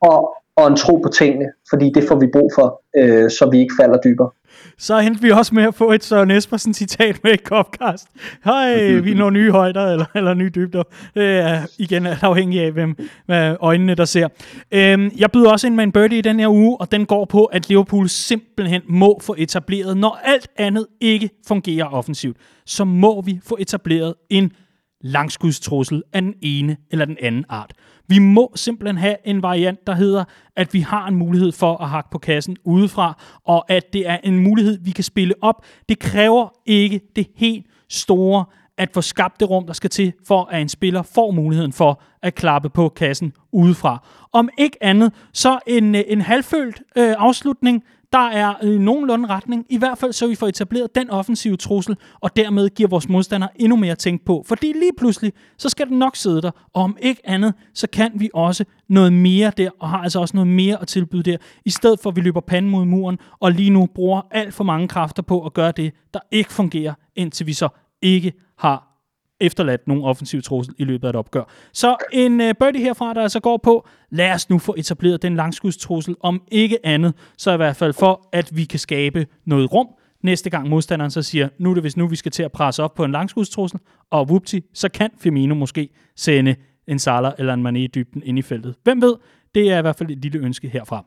og, og en tro på tingene, fordi det får vi brug for, øh, så vi ikke falder dybere. Så endte vi også med at få et Søren Espersen citat med i Copcast. Hej, vi når nye højder eller, eller nye dybder. Det er igen afhængig af, hvem hvad øjnene der ser. Øhm, jeg byder også ind med en birdie i den her uge, og den går på, at Liverpool simpelthen må få etableret, når alt andet ikke fungerer offensivt, så må vi få etableret en langskudstrussel af den ene eller den anden art. Vi må simpelthen have en variant, der hedder, at vi har en mulighed for at hakke på kassen udefra, og at det er en mulighed, vi kan spille op. Det kræver ikke det helt store at få skabt det rum, der skal til, for at en spiller får muligheden for at klappe på kassen udefra. Om ikke andet, så en, øh, en halvfølt øh, afslutning, der er øh, nogenlunde retning, i hvert fald så vi får etableret den offensive trussel, og dermed giver vores modstander endnu mere at tænke på. Fordi lige pludselig, så skal den nok sidde der, og om ikke andet, så kan vi også noget mere der, og har altså også noget mere at tilbyde der, i stedet for at vi løber panden mod muren, og lige nu bruger alt for mange kræfter på at gøre det, der ikke fungerer, indtil vi så ikke har efterladt nogen offensiv trussel i løbet af et opgør. Så en øh, birdie herfra, der altså går på, lad os nu få etableret den langskudstrussel, om ikke andet, så i hvert fald for, at vi kan skabe noget rum, næste gang modstanderen så siger, nu er det hvis nu vi skal til at presse op på en langskudstrussel, og vupti, så kan Firmino måske sende en Salah eller en Mané i dybden ind i feltet. Hvem ved? Det er i hvert fald et lille ønske herfra.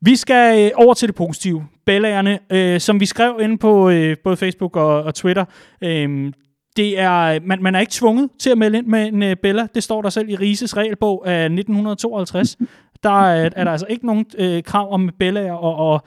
Vi skal øh, over til det positive. Bellagerne, øh, som vi skrev inde på øh, både Facebook og, og Twitter, øh, det er, øh, man, man er ikke tvunget til at melde ind med en uh, Bella. Det står der selv i Rises regelbog af 1952. Der er, er der altså ikke nogen uh, krav om Bella, og, og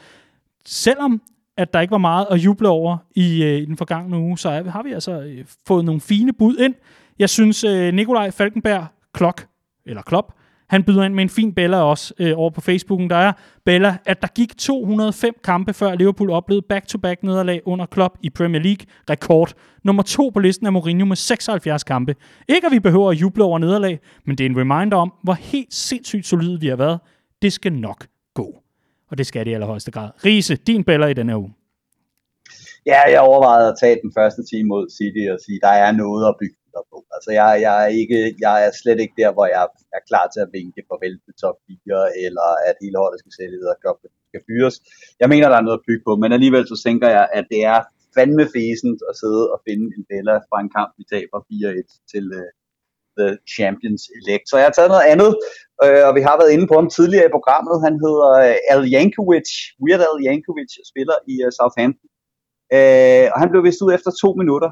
selvom at der ikke var meget at juble over i, uh, i den forgangne uge, så er, har vi altså uh, fået nogle fine bud ind. Jeg synes, uh, Nikolaj Falkenberg Klok, eller Klop, han byder ind med en fin Bella også øh, over på Facebooken. Der er Bella, at der gik 205 kampe før Liverpool oplevede back-to-back nederlag under Klopp i Premier League. Rekord. Nummer to på listen er Mourinho med 76 kampe. Ikke at vi behøver at juble over nederlag, men det er en reminder om, hvor helt sindssygt solide vi har været. Det skal nok gå. Og det skal det i allerhøjeste grad. Riese, din Bella i denne uge. Ja, jeg overvejede at tage den første time mod City og sige, der er noget at bygge videre på. Altså, jeg, jeg, er ikke, jeg er slet ikke der, hvor jeg er klar til at vinke farvel til top 4, eller at hele holdet skal sætte videre, og skal fyres. Jeg mener, der er noget at bygge på, men alligevel så tænker jeg, at det er fandme fæsent at sidde og finde en Bella fra en kamp, vi taber 4-1 til uh, The Champions Elect. Så jeg har taget noget andet, uh, og vi har været inde på ham tidligere i programmet. Han hedder uh, Al Jankovic, Weird Al Jankovic, spiller i uh, Southampton. Uh, og han blev vist ud efter to minutter,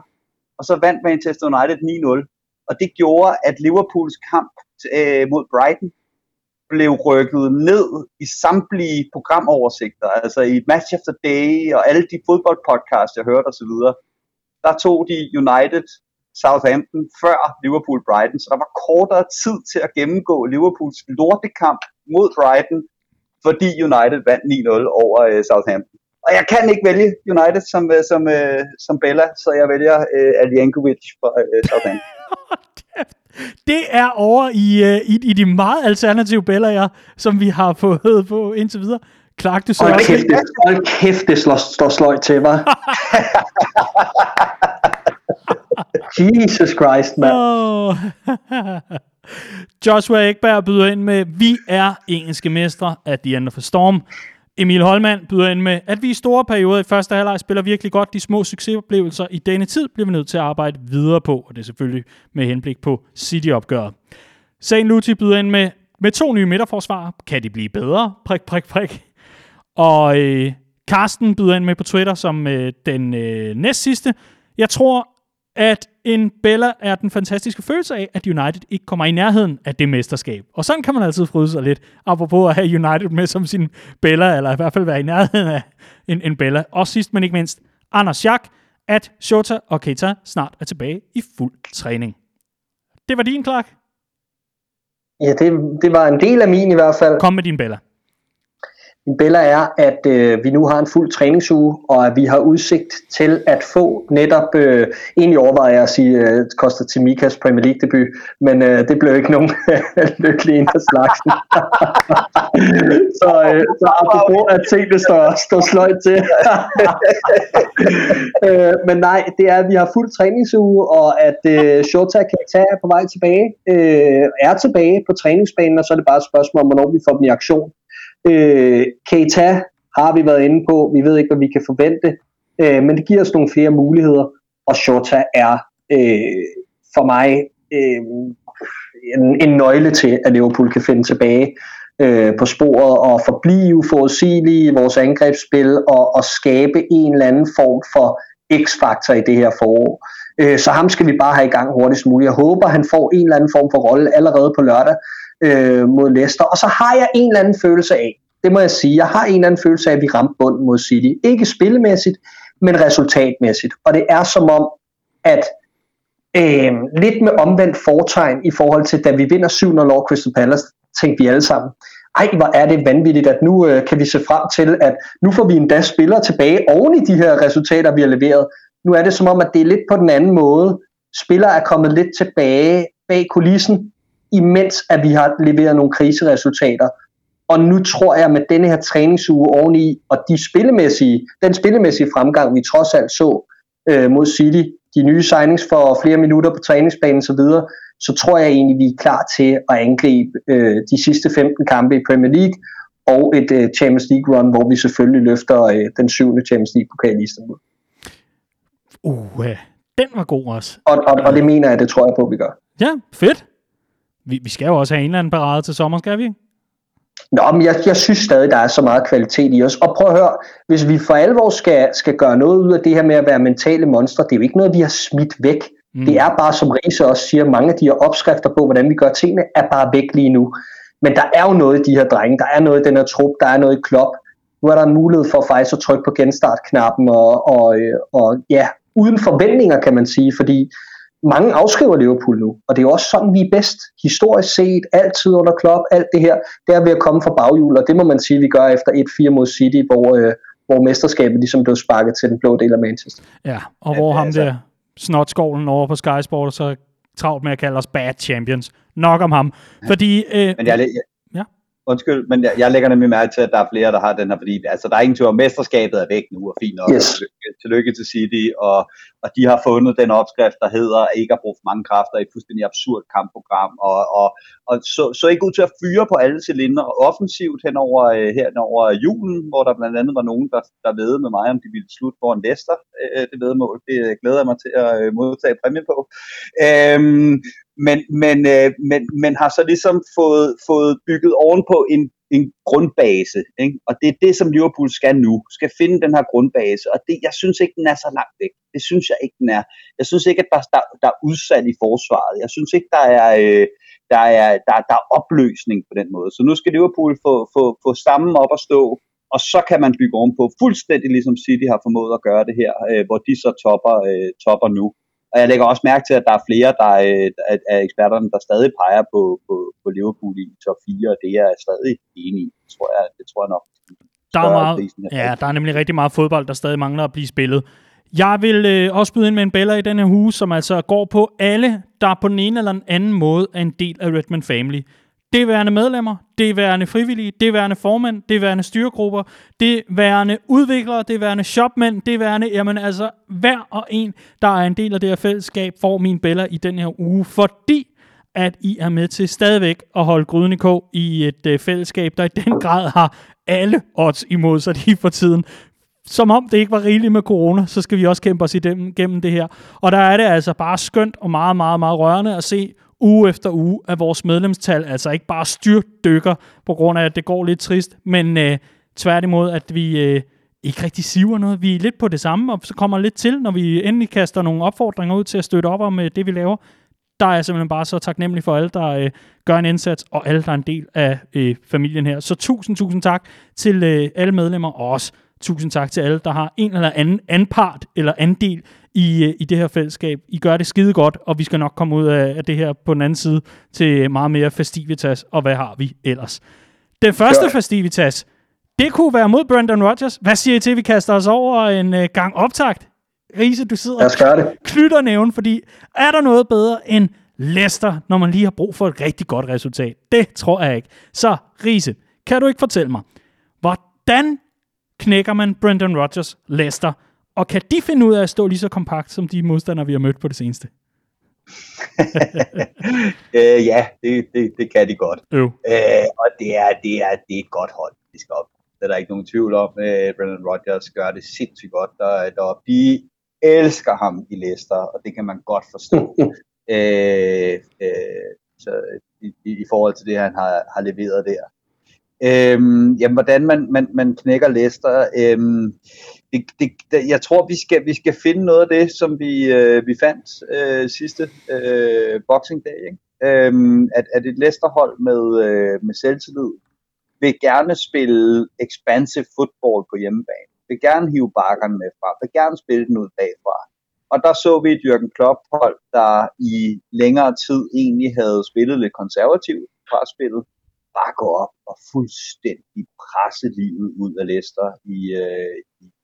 og så vandt Manchester United 9-0. Og det gjorde, at Liverpools kamp øh, mod Brighton blev rykket ned i samtlige programoversigter, altså i Match of the Day og alle de fodboldpodcasts, jeg hørte osv., der tog de United Southampton før Liverpool Brighton, så der var kortere tid til at gennemgå Liverpools lortekamp mod Brighton, fordi United vandt 9-0 over øh, Southampton. Og jeg kan ikke vælge United som, uh, som, uh, som Bella, så jeg vælger uh, Aljankovic for uh, Southampton. det er over i, uh, i, i de meget alternative bæller, som vi har fået på indtil videre. Clark, du så Hold kæft, det, hold kæft, det slår, slår sløjt til mig. Jesus Christ, mand. Oh. Joshua Ekberg byder ind med, vi er engelske mestre af The End of a Storm. Emil Holmand byder ind med, at vi i store perioder i første halvleg spiller virkelig godt de små succesoplevelser. I denne tid bliver vi nødt til at arbejde videre på, og det er selvfølgelig med henblik på City-opgøret. Sagen Luti byder ind med, med to nye midterforsvar. Kan de blive bedre? Prik, prik, prik. Og øh, Karsten byder ind med på Twitter som øh, den øh, næst sidste. Jeg tror, at en Bella er den fantastiske følelse af, at United ikke kommer i nærheden af det mesterskab. Og sådan kan man altid fryde sig lidt, apropos at have United med som sin Bella, eller i hvert fald være i nærheden af en, en Bella. Og sidst men ikke mindst, Anders Schack, at Shota og Keita snart er tilbage i fuld træning. Det var din, Clark. Ja, det, det var en del af min i hvert fald. Kom med din Bella. Min billede er, at øh, vi nu har en fuld træningsuge, og at vi har udsigt til at få netop, øh, egentlig overvejer jeg at sige, øh, til Mikas Premier League debut, men øh, det blev ikke nogen lykkelig en af slagsen. så, øh, så apropos at tingene står, står sløjt til. øh, men nej, det er, at vi har fuld træningsuge, og at øh, Shota Keita er på vej tilbage, øh, er tilbage på træningsbanen, og så er det bare et spørgsmål om, hvornår vi får dem i aktion. Øh, Keita har vi været inde på. Vi ved ikke, hvad vi kan forvente. Øh, men det giver os nogle flere muligheder. Og Shota er øh, for mig øh, en, en nøgle til, at Liverpool kan finde tilbage øh, på sporet og forblive forudsigelige i vores angrebsspil og, og skabe en eller anden form for x-faktor i det her forår. Øh, så ham skal vi bare have i gang hurtigst muligt. Jeg håber, han får en eller anden form for rolle allerede på lørdag øh, mod Leicester. Og så har jeg en eller anden følelse af, det må jeg sige, jeg har en eller anden følelse af, at vi ramte bunden mod City. Ikke spillemæssigt, men resultatmæssigt. Og det er som om, at øh, lidt med omvendt fortegn i forhold til, da vi vinder 7-0 over Crystal Palace, tænkte vi alle sammen, ej, hvor er det vanvittigt, at nu øh, kan vi se frem til, at nu får vi endda spillere tilbage oven i de her resultater, vi har leveret. Nu er det som om, at det er lidt på den anden måde. Spillere er kommet lidt tilbage bag kulissen, imens at vi har leveret nogle kriseresultater. Og nu tror jeg med denne her træningsuge oveni, og de spillemæssige, den spillemæssige fremgang, vi trods alt så øh, mod City, de nye signings for flere minutter på træningsbanen osv., så, så tror jeg egentlig, vi er klar til at angribe øh, de sidste 15 kampe i Premier League, og et øh, Champions League run, hvor vi selvfølgelig løfter øh, den syvende Champions League pokal i Istanbul. Uh, den var god også. Og, og, og det mener jeg, det tror jeg på, vi gør. Ja, fedt. Vi, vi skal jo også have en eller anden parade til sommer, skal vi? Nå, men jeg, jeg synes stadig, der er så meget kvalitet i os. Og prøv at høre, hvis vi for alvor skal, skal gøre noget ud af det her med at være mentale monstre, det er jo ikke noget, vi har smidt væk. Mm. Det er bare, som Riese også siger, mange af de her opskrifter på, hvordan vi gør tingene, er bare væk lige nu. Men der er jo noget i de her drenge, der er noget i den her trup, der er noget i klop. Nu er der en mulighed for faktisk at trykke på genstartknappen, og, og, øh, og ja, uden forventninger kan man sige, fordi mange afskriver Liverpool nu, og det er jo også sådan, vi er bedst. Historisk set, altid under klop, alt det her, det er ved at komme fra baghjul, og det må man sige, vi gør efter 1-4 mod City, hvor, øh, hvor mesterskabet ligesom blev sparket til den blå del af Manchester. Ja, og hvor ja, ham altså... der snotskovlen over på Sky Sport, så travlt med at kalde os bad champions. Nok om ham. Fordi, øh, Men jeg, Undskyld, men jeg, jeg lægger nemlig mærke til, at der er flere, der har den her, fordi altså, der er ingen tvivl om, mesterskabet er væk nu, og fint nok. Yes. Tillykke til City, og, og de har fundet den opskrift, der hedder ikke at bruge mange kræfter i et fuldstændig absurd kampprogram, og, og, og så, så ikke ud til at fyre på alle cylindre offensivt hen over, øh, her over julen, hvor der blandt andet var nogen, der, der ved med mig, om de ville slutte foran Leicester, øh, det vedmål. Det glæder jeg mig til at øh, modtage præmie på. Øhm, men, men, øh, men, men har så ligesom fået, fået bygget ovenpå en, en grundbase. Ikke? Og det er det, som Liverpool skal nu. Skal finde den her grundbase. Og det, jeg synes ikke, den er så langt væk. Det synes jeg ikke, den er. Jeg synes ikke, at der, der, der er udsat i forsvaret. Jeg synes ikke, der er, øh, der, er, der, der er opløsning på den måde. Så nu skal Liverpool få, få, få stammen op at stå, og så kan man bygge ovenpå, fuldstændig ligesom City har formået at gøre det her, øh, hvor de så topper, øh, topper nu. Og jeg lægger også mærke til, at der er flere der er, af eksperterne, der stadig peger på, på, på Liverpool i top 4, og det er jeg stadig enig i. Det tror jeg, det tror jeg nok. Der er, meget, ja, der er nemlig rigtig meget fodbold, der stadig mangler at blive spillet. Jeg vil øh, også byde ind med en bæller i denne hus, som altså går på alle, der på den ene eller den anden måde er en del af Redman Family. Det værende medlemmer, det værende frivillige, det værende formænd, det værende styregrupper, det værende udviklere, det værende shopmænd, det værende, jamen altså hver og en, der er en del af det her fællesskab, får min bella i den her uge, fordi at I er med til stadigvæk at holde gryden i kog i et øh, fællesskab, der i den grad har alle odds imod sig lige for tiden. Som om det ikke var rigeligt med corona, så skal vi også kæmpe os igennem det her. Og der er det altså bare skønt og meget, meget, meget rørende at se, uge efter uge, at vores medlemstal altså ikke bare styrtdykker på grund af, at det går lidt trist, men øh, tværtimod, at vi øh, ikke rigtig siver noget. Vi er lidt på det samme, og så kommer lidt til, når vi endelig kaster nogle opfordringer ud til at støtte op om øh, det, vi laver. Der er jeg simpelthen bare så taknemmelig for alle, der øh, gør en indsats, og alle, der er en del af øh, familien her. Så tusind, tusind tak til øh, alle medlemmer, og også tusind tak til alle, der har en eller anden anpart eller andel i, øh, i det her fællesskab. I gør det skide godt, og vi skal nok komme ud af, af det her på den anden side til meget mere festivitas, og hvad har vi ellers? Den første festivitas, det kunne være mod Brendan Rodgers. Hvad siger I til, at vi kaster os over en uh, gang optakt? Riese, du sidder og knytter næven, fordi er der noget bedre end Leicester, når man lige har brug for et rigtig godt resultat? Det tror jeg ikke. Så, Riese, kan du ikke fortælle mig, hvordan knækker man Brendan Rodgers Leicester og kan de finde ud af at stå lige så kompakt, som de modstandere, vi har mødt på det seneste? øh, ja, det, det, det kan de godt. Øh. Øh, og det er, det, er, det er et godt hold, de skal op. Det er der ikke nogen tvivl om. Øh, Brendan Rodgers gør det sindssygt godt der, der De elsker ham i Leicester, og det kan man godt forstå. øh, øh, så i, i, i forhold til det, han har, har leveret der. Øhm, jamen, hvordan man, man, man knækker Leicester. Øhm, det, det, det, jeg tror, vi skal, vi skal finde noget af det, som vi, øh, vi fandt øh, sidste øh, Boxing Day. Ikke? Øhm, at, at et Leicester-hold med, øh, med selvtillid vil gerne spille expansive football på hjemmebane. Vil gerne hive bakkerne med fra. Vil gerne spille den ud bagfra. Og der så vi et Jürgen Klopp-hold, der i længere tid egentlig havde spillet lidt konservativt fra spillet, bare gå op og fuldstændig presse livet ud af Leicester i, øh, i, i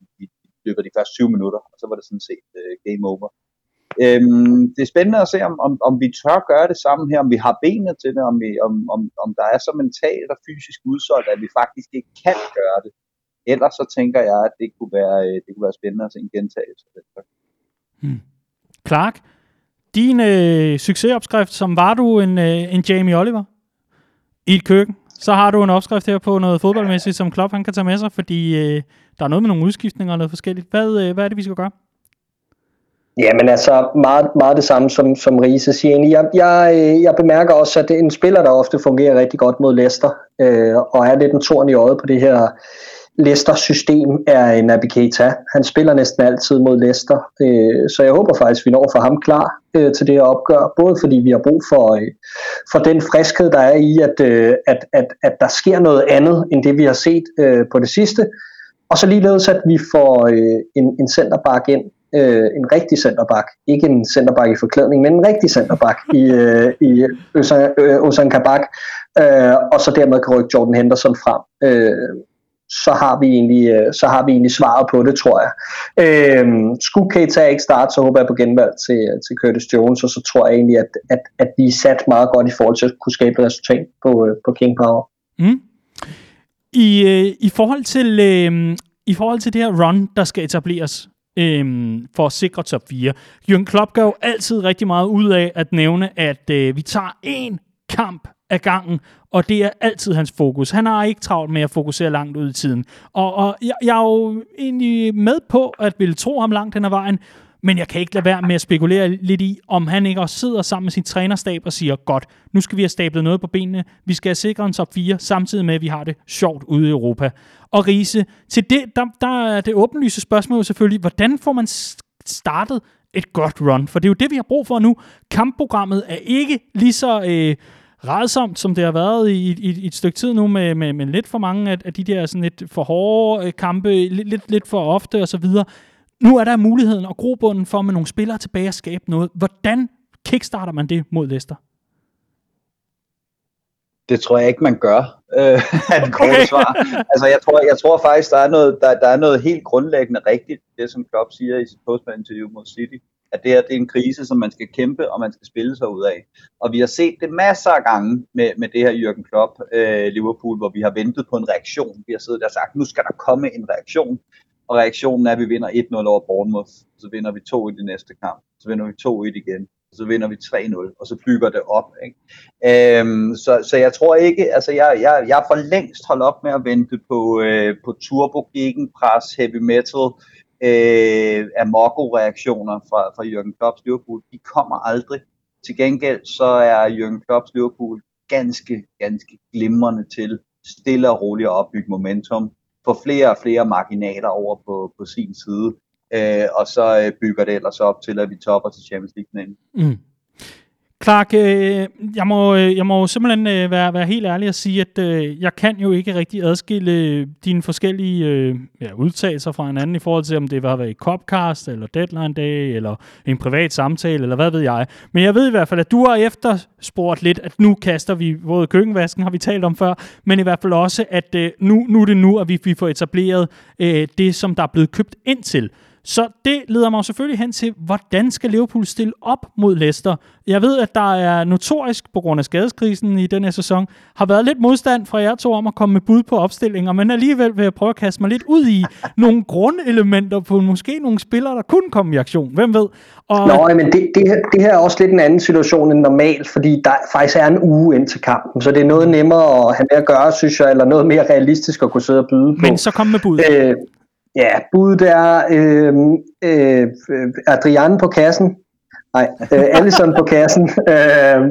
løbet af de første 20 minutter, og så var det sådan set øh, game over. Øhm, det er spændende at se, om, om, om vi tør gøre det samme her, om vi har benene til det, om, vi, om, om, om der er så mentalt og fysisk udsolgt, at vi faktisk ikke kan gøre det. Ellers så tænker jeg, at det kunne være, øh, det kunne være spændende at se en gentagelse. Hmm. Clark, din øh, succesopskrift, som var du en, øh, en Jamie Oliver i et køkken, så har du en opskrift her på noget fodboldmæssigt, som Klopp han kan tage med sig, fordi øh, der er noget med nogle udskiftninger og noget forskelligt. Hvad, øh, hvad er det, vi skal gøre? Jamen altså, meget, meget det samme som, som Riese siger. Jeg, jeg, øh, jeg bemærker også, at det er en spiller, der ofte fungerer rigtig godt mod Leicester, øh, og er lidt en torn i øjet på det her Leicester-system, er Naby Keita. Han spiller næsten altid mod Leicester, øh, så jeg håber faktisk, at vi når for ham klar øh, til det her opgør, både fordi vi har brug for, øh, for den friskhed, der er i, at, øh, at, at, at der sker noget andet, end det vi har set øh, på det sidste, og så ligeledes, at vi får øh, en, en centerback ind, øh, en rigtig centerback, ikke en centerback i forklædning, men en rigtig centerback i, øh, i Ozan øh, Kabak, øh, og så dermed kan rykke Jordan Henderson frem. Øh, så har vi egentlig, øh, så har vi egentlig svaret på det, tror jeg. Øh, skulle Keita ikke starte, så håber jeg på genvalg til, til Curtis Jones, og så tror jeg egentlig, at, at, at vi er sat meget godt i forhold til at kunne skabe et resultat på, øh, på King Power. Mm. I, øh, i, forhold til, øh, I forhold til det her run, der skal etableres, øh, for at sikre top 4. Jürgen Klopp gør jo altid rigtig meget ud af at nævne, at øh, vi tager én kamp af gangen, og det er altid hans fokus. Han har ikke travlt med at fokusere langt ud i tiden. Og, og jeg, jeg er jo egentlig med på at ville tro ham langt hen ad vejen, men jeg kan ikke lade være med at spekulere lidt i, om han ikke også sidder sammen med sin trænerstab og siger, godt, nu skal vi have stablet noget på benene, vi skal have sikret en top 4, samtidig med, at vi har det sjovt ude i Europa. Og Riese, til det, der, der er det åbenlyse spørgsmål selvfølgelig, hvordan får man startet et godt run? For det er jo det, vi har brug for nu. Kampprogrammet er ikke lige så... Øh, redsomt, som det har været i, i, i et stykke tid nu, med, med, med lidt for mange af, af de der sådan lidt for hårde øh, kampe, lidt, lidt, lidt for ofte osv. Nu er der muligheden og grobunden for med nogle spillere tilbage at skabe noget. Hvordan kickstarter man det mod Leicester? Det tror jeg ikke, man gør, øh, er det korte okay. svar. Altså, jeg tror, jeg tror faktisk, der er, noget, der, der er noget helt grundlæggende rigtigt, det som Klopp siger i sit postman-interview mod City at det her det er en krise, som man skal kæmpe, og man skal spille sig ud af. Og vi har set det masser af gange med, med det her Jürgen Klopp, øh, Liverpool, hvor vi har ventet på en reaktion. Vi har siddet der og sagt, nu skal der komme en reaktion. Og reaktionen er, at vi vinder 1-0 over Bournemouth, så vinder vi 2 i det næste kamp, så vinder vi 2-1 igen, så vinder vi 3-0, og så bygger det op. Ikke? Øhm, så, så jeg tror ikke, altså jeg, jeg, jeg er for længst holdt op med at vente på, øh, på turbo, gegenpres, heavy metal, øh, amoko-reaktioner fra, fra Jürgen Klopps Liverpool, de kommer aldrig. Til gengæld så er Jürgen Klopps Liverpool ganske, ganske glimrende til stille og roligt at opbygge momentum, få flere og flere marginaler over på, på sin side, øh, og så øh, bygger det ellers op til, at vi topper til Champions League. Mm. Clark, øh, jeg, må, øh, jeg må simpelthen øh, være, være helt ærlig og sige, at øh, jeg kan jo ikke rigtig adskille øh, dine forskellige øh, ja, udtalelser fra hinanden i forhold til, om det var i Copcast, eller Deadline Day, eller en privat samtale, eller hvad ved jeg. Men jeg ved i hvert fald, at du har efterspurgt lidt, at nu kaster vi både køkkenvasken, har vi talt om før, men i hvert fald også, at øh, nu, nu er det nu, at vi, vi får etableret øh, det, som der er blevet købt ind til. Så det leder mig selvfølgelig hen til, hvordan skal Liverpool stille op mod Leicester? Jeg ved, at der er notorisk på grund af skadeskrisen i den her sæson, har været lidt modstand fra jer to om at komme med bud på opstillinger, men alligevel vil jeg prøve at kaste mig lidt ud i nogle grundelementer på måske nogle spillere, der kunne komme i aktion. Hvem ved? Og... Nå, men det, det, her, det her er også lidt en anden situation end normalt, fordi der faktisk er en uge ind til kampen, så det er noget nemmere at have med at gøre, synes jeg, eller noget mere realistisk at kunne sidde og byde på. Men så kom med bud. Øh, Ja, budet er øh, øh, Adrian på kassen. Nej, øh, Allison på kassen. Øh,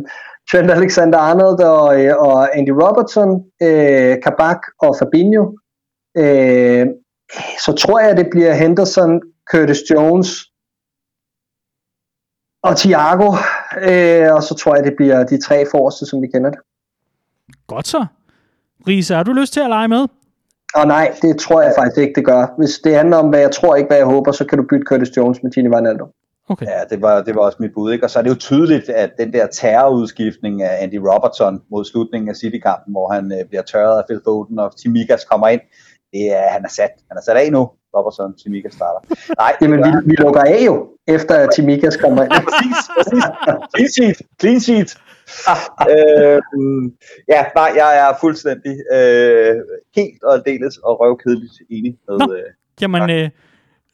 Trent Alexander-Arnold og, øh, og Andy Robertson, øh, Kabak og Fabinho. Øh, så tror jeg, det bliver Henderson, Curtis Jones og Thiago. Øh, og så tror jeg, det bliver de tre forreste, som vi kender det. Godt så. Risa, har du lyst til at lege med? Og nej, det tror jeg faktisk ikke, det gør. Hvis det handler om, hvad jeg tror ikke, hvad jeg håber, så kan du bytte Curtis Jones med Gini Wijnaldum. Okay. Ja, det var, det var også mit bud. Ikke? Og så er det jo tydeligt, at den der terrorudskiftning af Andy Robertson mod slutningen af City-kampen, hvor han øh, bliver tørret af Phil Foden, og Timikas kommer ind, det er, han er sat. Han er sat af nu, Robertson, Timikas starter. Nej, Jamen, vi, vi lukker af jo, efter at Timikas kommer ind. ja, præcis, præcis. Clean sheet, clean sheet øh, ja, nej, jeg er fuldstændig øh, helt og aldeles og røvkedeligt enig med... Nå, øh, jamen, øh,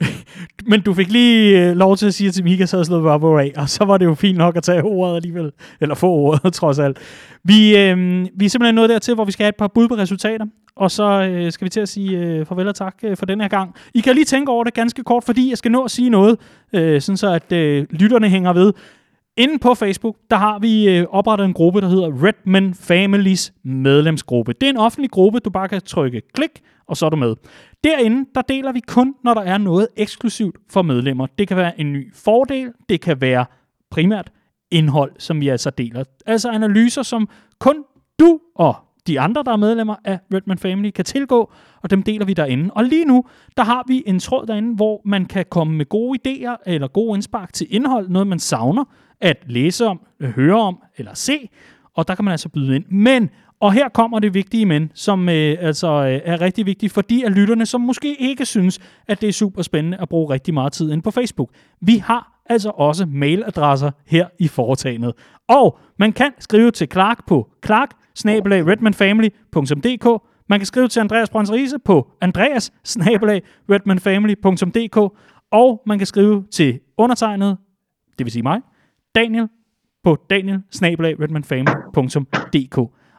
Men du fik lige øh, lov til at sige, at Mika så havde slået Robbo af, og så var det jo fint nok at tage ordet alligevel. Eller få ordet, trods alt. Vi, øh, vi er simpelthen nået dertil, hvor vi skal have et par bud på resultater, og så øh, skal vi til at sige øh, farvel og tak øh, for den her gang. I kan lige tænke over det ganske kort, fordi jeg skal nå at sige noget, øh, sådan så at øh, lytterne hænger ved. Inden på Facebook, der har vi øh, oprettet en gruppe, der hedder Redman Families medlemsgruppe. Det er en offentlig gruppe, du bare kan trykke klik, og så er du med. Derinde, der deler vi kun, når der er noget eksklusivt for medlemmer. Det kan være en ny fordel, det kan være primært indhold, som vi altså deler. Altså analyser, som kun du og de andre, der er medlemmer af Redman Family, kan tilgå, og dem deler vi derinde. Og lige nu, der har vi en tråd derinde, hvor man kan komme med gode idéer eller gode indspark til indhold, noget man savner at læse om, øh, høre om eller se, og der kan man altså byde ind. Men, og her kommer det vigtige men, som øh, altså øh, er rigtig vigtigt for de af lytterne, som måske ikke synes, at det er super spændende at bruge rigtig meget tid ind på Facebook. Vi har altså også mailadresser her i foretagendet. Og man kan skrive til Clark på clark Man kan skrive til Andreas Brøns Riese på andreas og man kan skrive til undertegnet, det vil sige mig, Daniel på daniel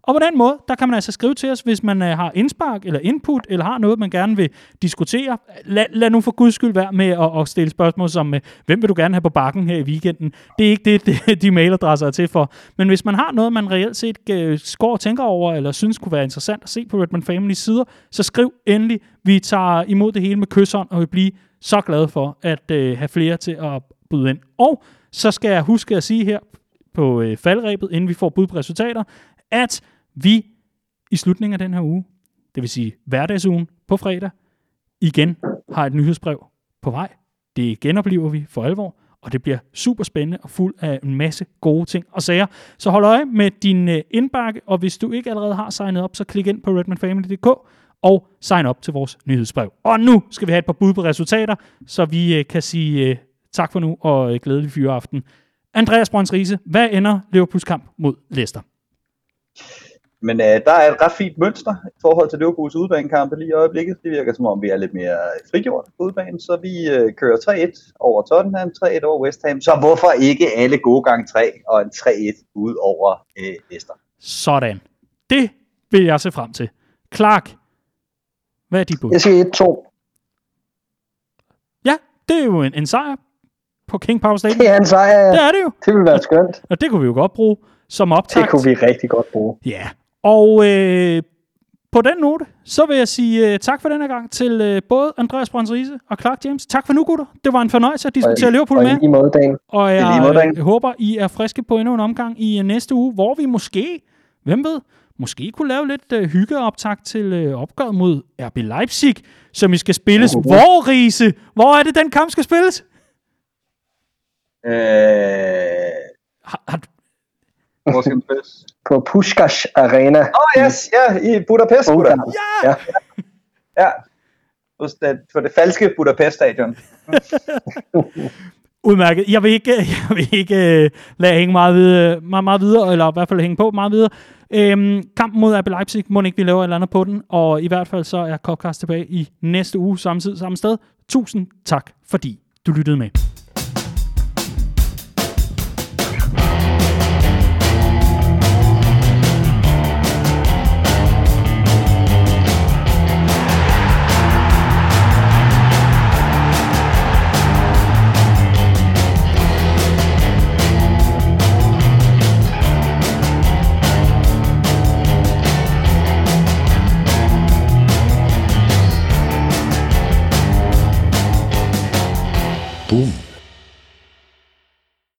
og på den måde, der kan man altså skrive til os, hvis man øh, har indspark eller input, eller har noget, man gerne vil diskutere. La, lad nu for guds skyld være med at, at stille spørgsmål som, øh, hvem vil du gerne have på bakken her i weekenden? Det er ikke det, det de mailadresser er til for. Men hvis man har noget, man reelt set øh, går og tænker over, eller synes kunne være interessant at se på Redman Family sider, så skriv endelig. Vi tager imod det hele med kysshånd, og vi bliver så glade for at øh, have flere til at byde ind. Og så skal jeg huske at sige her på øh, faldrebet, inden vi får bud på resultater, at vi i slutningen af den her uge, det vil sige hverdagsugen på fredag, igen har et nyhedsbrev på vej. Det genoplever vi for alvor, og det bliver super spændende og fuld af en masse gode ting og sager. Så hold øje med din øh, indbakke, og hvis du ikke allerede har signet op, så klik ind på redmanfamily.dk og sign op til vores nyhedsbrev. Og nu skal vi have et par bud på resultater, så vi øh, kan sige øh, tak for nu og øh, glædelig fyreaften. Andreas Brøns Riese, hvad ender Liverpools kamp mod Leicester? Men øh, der er et ret fint mønster i forhold til Liverpools udbanekampe lige i øjeblikket. Det virker som om, vi er lidt mere frigjort på udbanen, så vi øh, kører 3-1 over Tottenham, 3-1 over West Ham. Så hvorfor ikke alle gode gange 3 og en 3-1 ud over øh, Leicester? Sådan. Det vil jeg se frem til. Clark, hvad er dit bud? Jeg siger 1-2. Ja, det er jo en, en sejr på King Power Stadium. Det er en sejr. Det er det jo. Det vil være skønt. Og det kunne vi jo godt bruge som optakt. Det kunne vi rigtig godt bruge. Ja, og øh, på den note, så vil jeg sige uh, tak for denne gang til uh, både Andreas Brøns Riese og Clark James. Tak for nu, gutter. Det var en fornøjelse at diskutere Liverpool med. I måde, Dan. Og jeg uh, håber, I er friske på endnu en omgang i uh, næste uge, hvor vi måske, hvem ved, måske kunne lave lidt uh, hyggeoptag til uh, opgøret mod RB Leipzig, som vi skal spilles. Hvor, Riese? Hvor er det, den kamp skal spilles? Øh... Har, har, hvor skal den spilles? På Puskás Arena. Åh, oh, yes, ja, i Budapest, Buda. Ja! ja. For det falske Budapest-stadion. Udmærket. Jeg vil ikke, jeg vil ikke uh, lade hænge meget, videre, meget, meget videre, eller i hvert fald hænge på meget videre. Øhm, kampen mod RB Leipzig, må ikke vi laver et eller andet på den, og i hvert fald så er Copcast tilbage i næste uge, samme tid, samme sted. Tusind tak, fordi du lyttede med. Boom.